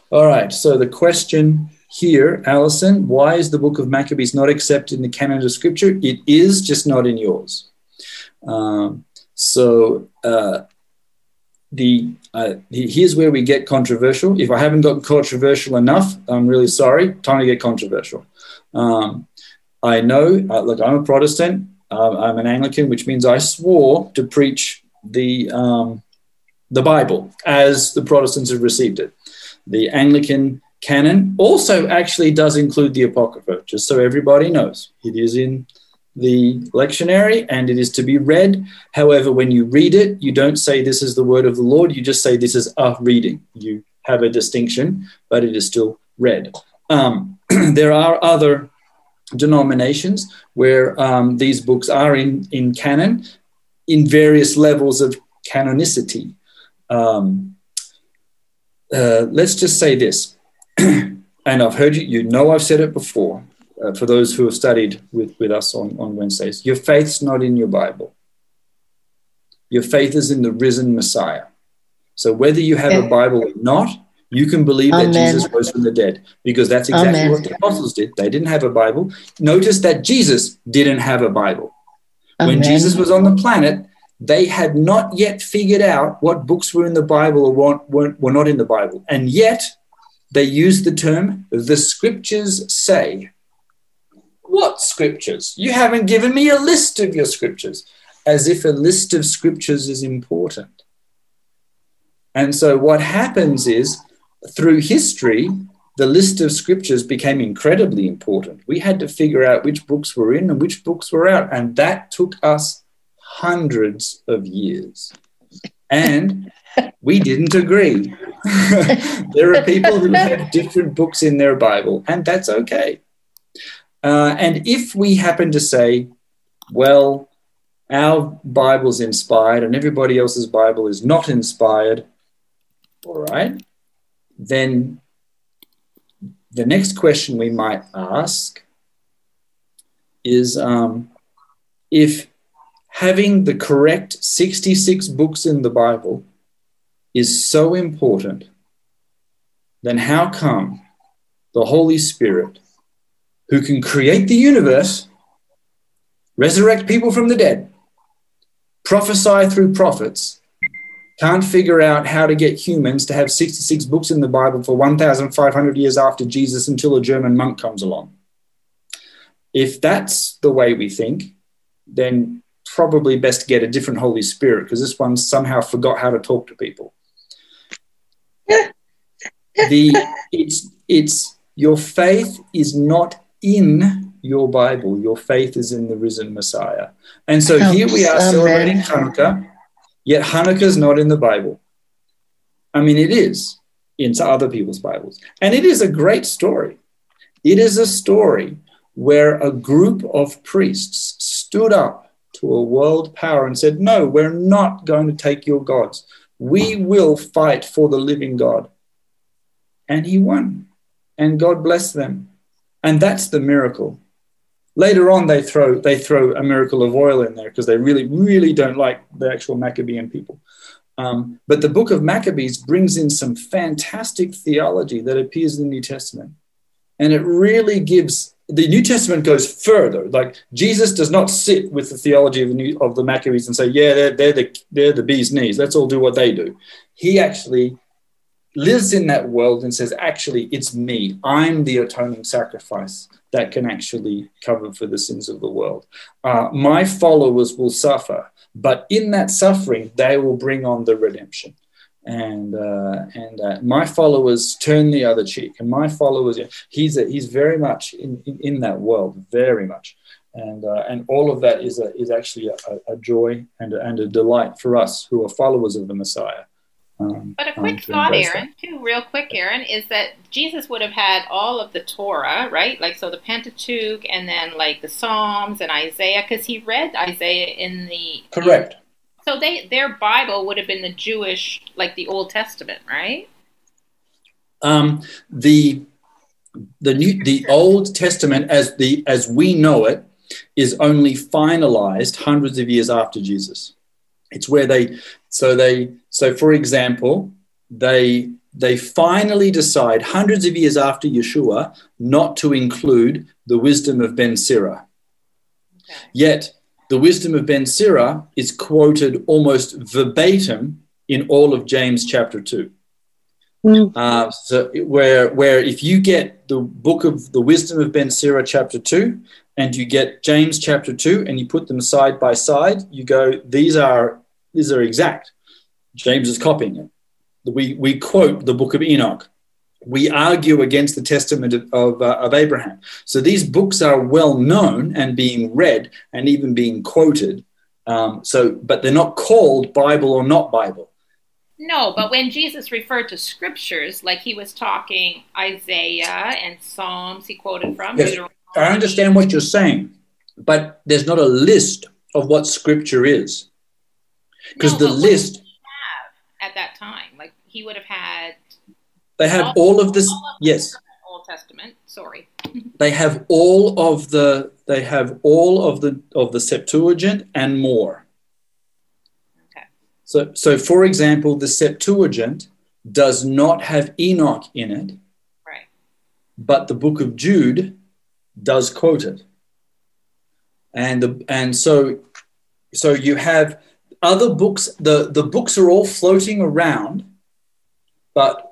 Speaker 2: all right, so the question here, Allison, why is the book of Maccabees not accepted in the canon of scripture? It is just not in yours. Um, so uh, the, uh, here's where we get controversial. If I haven't gotten controversial enough, I'm really sorry. Time to get controversial. Um, I know, uh, look, I'm a Protestant. Uh, I'm an Anglican, which means I swore to preach the um, the Bible as the Protestants have received it. The Anglican canon also actually does include the Apocrypha, just so everybody knows. It is in the lectionary and it is to be read. However, when you read it, you don't say this is the word of the Lord, you just say this is a reading. You have a distinction, but it is still read. Um, [CLEARS THROAT] there are other denominations where um, these books are in, in canon in various levels of canonicity. Um, uh, let's just say this, [CLEARS THROAT] and I've heard you, you know I've said it before, uh, for those who have studied with, with us on, on Wednesdays. Your faith's not in your Bible. Your faith is in the risen Messiah. So whether you have a Bible or not, you can believe that Jesus rose from the dead because that's exactly
Speaker 8: Amen.
Speaker 2: what the apostles did. They didn't have a Bible. Notice that Jesus didn't have a Bible. When Jesus was on the planet, they had not yet figured out what books were in the Bible or weren't, weren't, were not in the Bible. And yet, they used the term, the scriptures say. What scriptures? You haven't given me a list of your scriptures, as if a list of scriptures is important. And so, what happens is, through history, the list of scriptures became incredibly important. We had to figure out which books were in and which books were out. And that took us hundreds of years. And we didn't agree. [LAUGHS] there are people who have different books in their Bible, and that's okay. Uh, and if we happen to say, well, our Bible's inspired and everybody else's Bible is not inspired, all right, then the next question we might ask is um, if having the correct 66 books in the Bible is so important, then how come the Holy Spirit, who can create the universe, resurrect people from the dead, prophesy through prophets, can't figure out how to get humans to have 66 books in the Bible for 1,500 years after Jesus until a German monk comes along. If that's the way we think, then probably best to get a different Holy Spirit because this one somehow forgot how to talk to people. [LAUGHS] the it's it's your faith is not in your Bible. Your faith is in the risen Messiah. And so here we are celebrating Hanukkah, yet Hanukkah is not in the Bible. I mean, it is into other people's Bibles. And it is a great story. It is a story where a group of priests stood up to a world power and said, No, we're not going to take your gods. We will fight for the living God. And he won. And God blessed them. And that's the miracle. Later on, they throw they throw a miracle of oil in there because they really, really don't like the actual Maccabean people. Um, but the book of Maccabees brings in some fantastic theology that appears in the New Testament. And it really gives the New Testament goes further. Like Jesus does not sit with the theology of the, New, of the Maccabees and say, yeah, they're, they're, the, they're the bee's knees. Let's all do what they do. He actually lives in that world and says, actually, it's me. I'm the atoning sacrifice that can actually cover for the sins of the world. Uh, my followers will suffer, but in that suffering, they will bring on the redemption. And uh, and uh, my followers turn the other cheek, and my followers, he's a, he's very much in, in, in that world, very much, and uh, and all of that is a, is actually a, a joy and and a delight for us who are followers of the Messiah. Um,
Speaker 9: But a
Speaker 2: um,
Speaker 9: quick thought, Aaron, too, real quick, Aaron, is that Jesus would have had all of the Torah, right? Like, so the Pentateuch and then like the Psalms and Isaiah, because he read Isaiah in the.
Speaker 2: that. Correct.
Speaker 9: So they their Bible would have been the Jewish, like the Old Testament, right?
Speaker 2: um, the the new the Old Testament as the as we know it is only finalized hundreds of years after Jesus. It's where they so they so for example they they finally decide hundreds of years after Yeshua not to include the wisdom of Ben Sirah.
Speaker 9: Okay.
Speaker 2: Yet the wisdom of Ben Sirah is quoted almost verbatim in all of James chapter two.
Speaker 8: Mm.
Speaker 2: Uh, so where where if you get the book of the wisdom of Ben Sirah chapter two and you get James chapter two and you put them side by side, you go these are these are exact. James is copying it. We we quote the book of Enoch. We argue against the testament of of, uh, of Abraham. So these books are well known and being read and even being quoted. Um, so, but they're not called Bible or not Bible.
Speaker 9: No, but when Jesus referred to scriptures, like he was talking Isaiah and Psalms, he quoted from.
Speaker 2: Yes.
Speaker 9: Deuteronomy.
Speaker 2: I understand what you're saying, but there's not a list of what scripture is. Because
Speaker 9: No,
Speaker 2: the list,
Speaker 9: did he have at that time, like he would have had
Speaker 2: they have all of this,
Speaker 9: all of the
Speaker 2: yes,
Speaker 9: Old Testament. Sorry. [LAUGHS]
Speaker 2: they have all of the, they have all of the, of the Septuagint and more.
Speaker 9: Okay.
Speaker 2: So, so for example, the Septuagint does not have Enoch in it,
Speaker 9: Right.
Speaker 2: but the book of Jude does quote it. And the, and so so you have other books the the books are all floating around but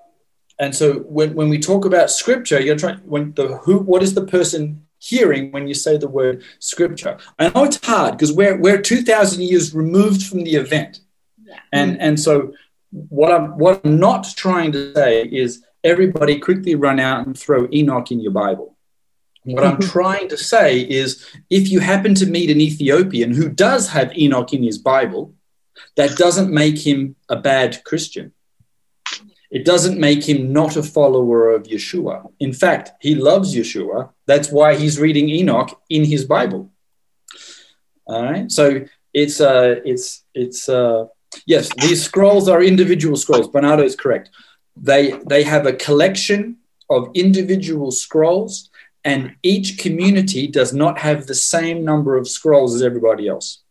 Speaker 2: and so when, when we talk about scripture you're trying when the who what is the person hearing when you say the word scripture? I know it's hard because we're we're 2000 years removed from the event.
Speaker 9: Yeah.
Speaker 2: and and so what i'm what i'm not trying to say is everybody quickly run out and throw enoch in your bible. What I'm mm-hmm. trying to say is if you happen to meet an Ethiopian who does have Enoch in his Bible, that doesn't make him a bad Christian. It doesn't make him not a follower of Yeshua. In fact, he loves Yeshua. That's why he's reading Enoch in his Bible. All right. So it's uh it's it's uh yes, these scrolls are individual scrolls. Bernardo is correct. They they have a collection of individual scrolls and each community does not have the same number of scrolls as everybody else.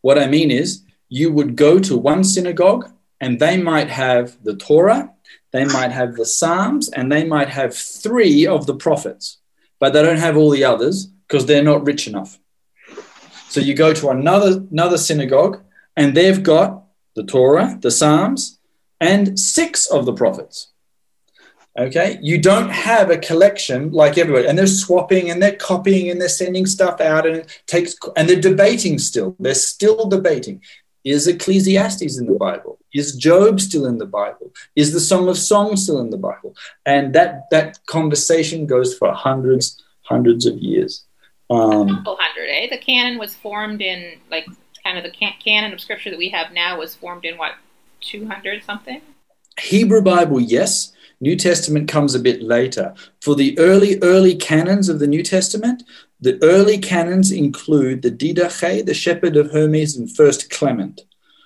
Speaker 2: What I mean is, you would go to one synagogue and they might have the Torah, they might have the Psalms, and they might have three of the prophets, but they don't have all the others because they're not rich enough. So you go to another, another synagogue and they've got the Torah, the Psalms, and six of the prophets. Okay, you don't have a collection like everybody, and they're swapping and they're copying and they're sending stuff out, and it takes and they're debating still. They're still debating. Is Ecclesiastes in the Bible? Is Job still in the Bible? Is the Song of Songs still in the Bible? And that that conversation goes for hundreds, hundreds of years. Um,
Speaker 9: couple hundred, eh? The canon was formed in like kind of the can- canon of scripture that we have now was formed in what two hundred something.
Speaker 2: Hebrew Bible, yes. New Testament comes a bit later. For the early, early canons of the New Testament, the early canons include the Didache, the Shepherd of Hermas, and First Clement.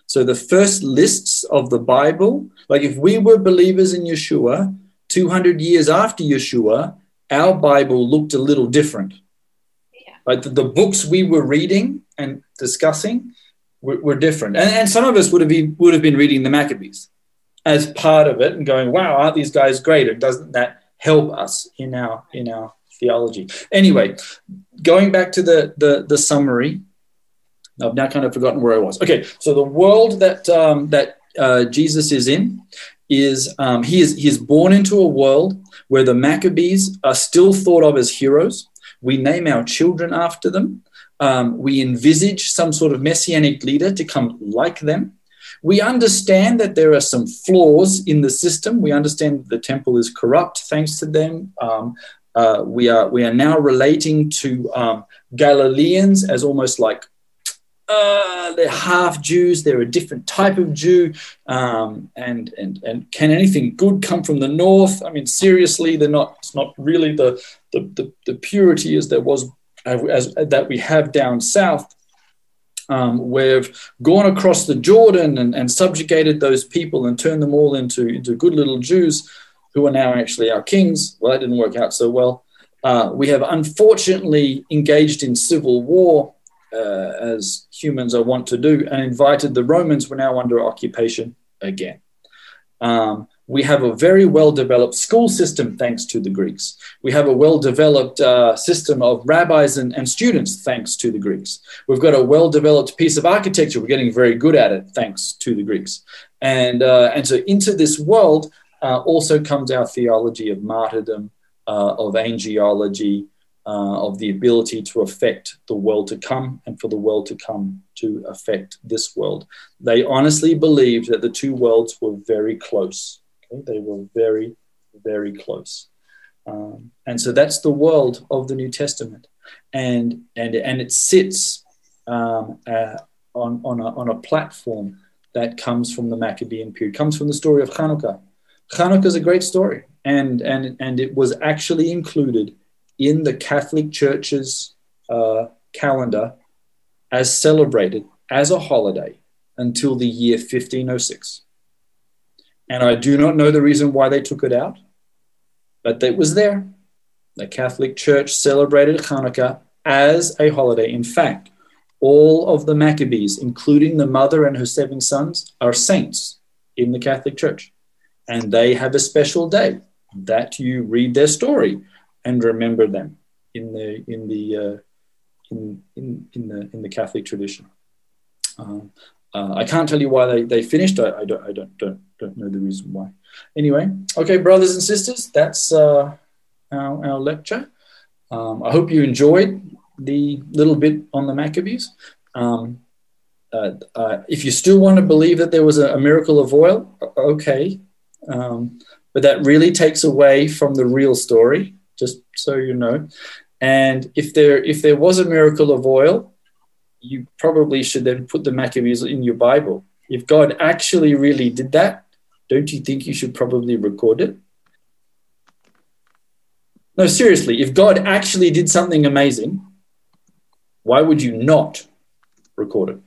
Speaker 2: So the first lists of the Bible, like if we were believers in Yeshua, 200 years after Yeshua, our Bible looked a little different.
Speaker 9: Yeah.
Speaker 2: Like the, the books we were reading and discussing were, were different. And, and some of us would have, been, would have been reading the Maccabees as part of it and going, wow, aren't these guys great? And doesn't that help us in our in our theology? Anyway, going back to the the, the summary, I've now kind of forgotten where I was. Okay, so the world that um, that uh, Jesus is in is um, he is he is born into a world where the Maccabees are still thought of as heroes. We name our children after them. Um, we envisage some sort of messianic leader to come like them. We understand that there are some flaws in the system. We understand the temple is corrupt thanks to them. Um, uh, we are we are now relating to um, Galileans as almost like uh, they're half Jews. They're a different type of Jew, um, and and and can anything good come from the north? I mean, seriously, they're not. It's not really the the the, the purity as there was as, as that we have down south. Um, we've gone across the Jordan and, and subjugated those people and turned them all into, into good little Jews who are now actually our kings. Well, that didn't work out so well. Uh, we have unfortunately engaged in civil war, uh, as humans are wont to do, and invited the Romans. We're now under occupation again. Um, we have a very well developed school system thanks to the Greeks. We have a well developed uh, system of rabbis and, and, students thanks to the Greeks. We've got a well developed piece of architecture. We're getting very good at it thanks to the Greeks. And, uh, and so into this world uh, also comes our theology of martyrdom, uh, of angelology, uh, of the ability to affect the world to come and for the world to come to affect this world. They honestly believed that the two worlds were very close. They were very, very close. Um, and so that's the world of the New Testament. And, and, and it sits um, uh, on, on, a, on a platform that comes from the Maccabean period, comes from the story of Hanukkah. Hanukkah is a great story, and, and, and it was actually included in the Catholic Church's uh, calendar as celebrated as a holiday until the year 1506. And I do not know the reason why they took it out, but it was there. The Catholic Church celebrated Hanukkah as a holiday. In fact, all of the Maccabees, including the mother and her seven sons, are saints in the Catholic Church. And they have a special day that you read their story and remember them in the in the uh, in, in, in the in the Catholic tradition. Um, uh, I can't tell you why they, they finished. I, I, don't I don't, don't don't know the reason why. Anyway, okay, brothers and sisters, that's uh, our, our lecture. Um, I hope you enjoyed the little bit on the Maccabees. Um, uh, uh, if you still want to believe that there was a, a miracle of oil, okay, um, but that really takes away from the real story. Just so you know, and if there if there was a miracle of oil, you probably should then put the Maccabees in your Bible. If God actually really did that, don't you think you should probably record it? No, seriously, if God actually did something amazing, why would you not record it?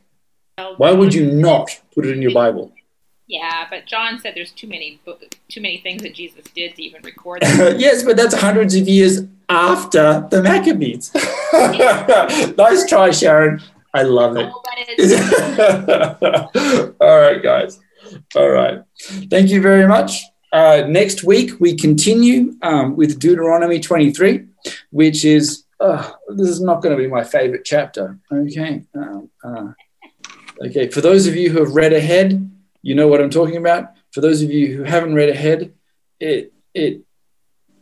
Speaker 2: Why would you not put it in your Bible?
Speaker 9: Yeah, but John said there's too many too many things that Jesus did to even record [LAUGHS] them.
Speaker 2: yes, but that's hundreds of years after the Maccabees. [LAUGHS] nice try, Sharon. I love it.
Speaker 9: Oh, [LAUGHS]
Speaker 2: All right, guys. All right. Thank you very much. Uh, next week, we continue um, with Deuteronomy 23, which is, uh, this is not going to be my favorite chapter. Okay. Um, uh, okay. For those of you who have read ahead, you know what I'm talking about. For those of you who haven't read ahead, it, it,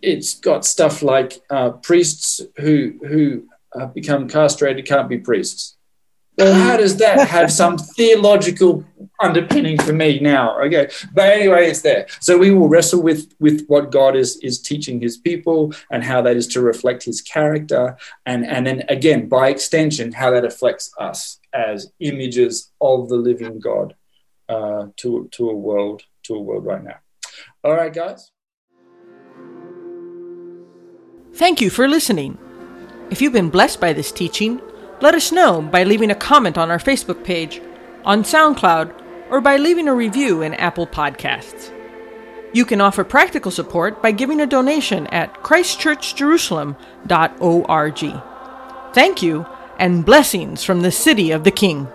Speaker 2: it's got stuff like uh, priests who, who become castrated can't be priests. Well, how does that have some theological underpinning for me now? Okay, but anyway, it's there. So we will wrestle with with what God is is teaching His people and how that is to reflect His character, and and then again by extension how that affects us as images of the living God uh, to to a world to a world right now. All right, guys.
Speaker 1: Thank you for listening. If you've been blessed by this teaching, let us know by leaving a comment on our Facebook page, on SoundCloud, or by leaving a review in Apple Podcasts. You can offer practical support by giving a donation at christchurchjerusalem.org. Thank you, and blessings from the City of the King.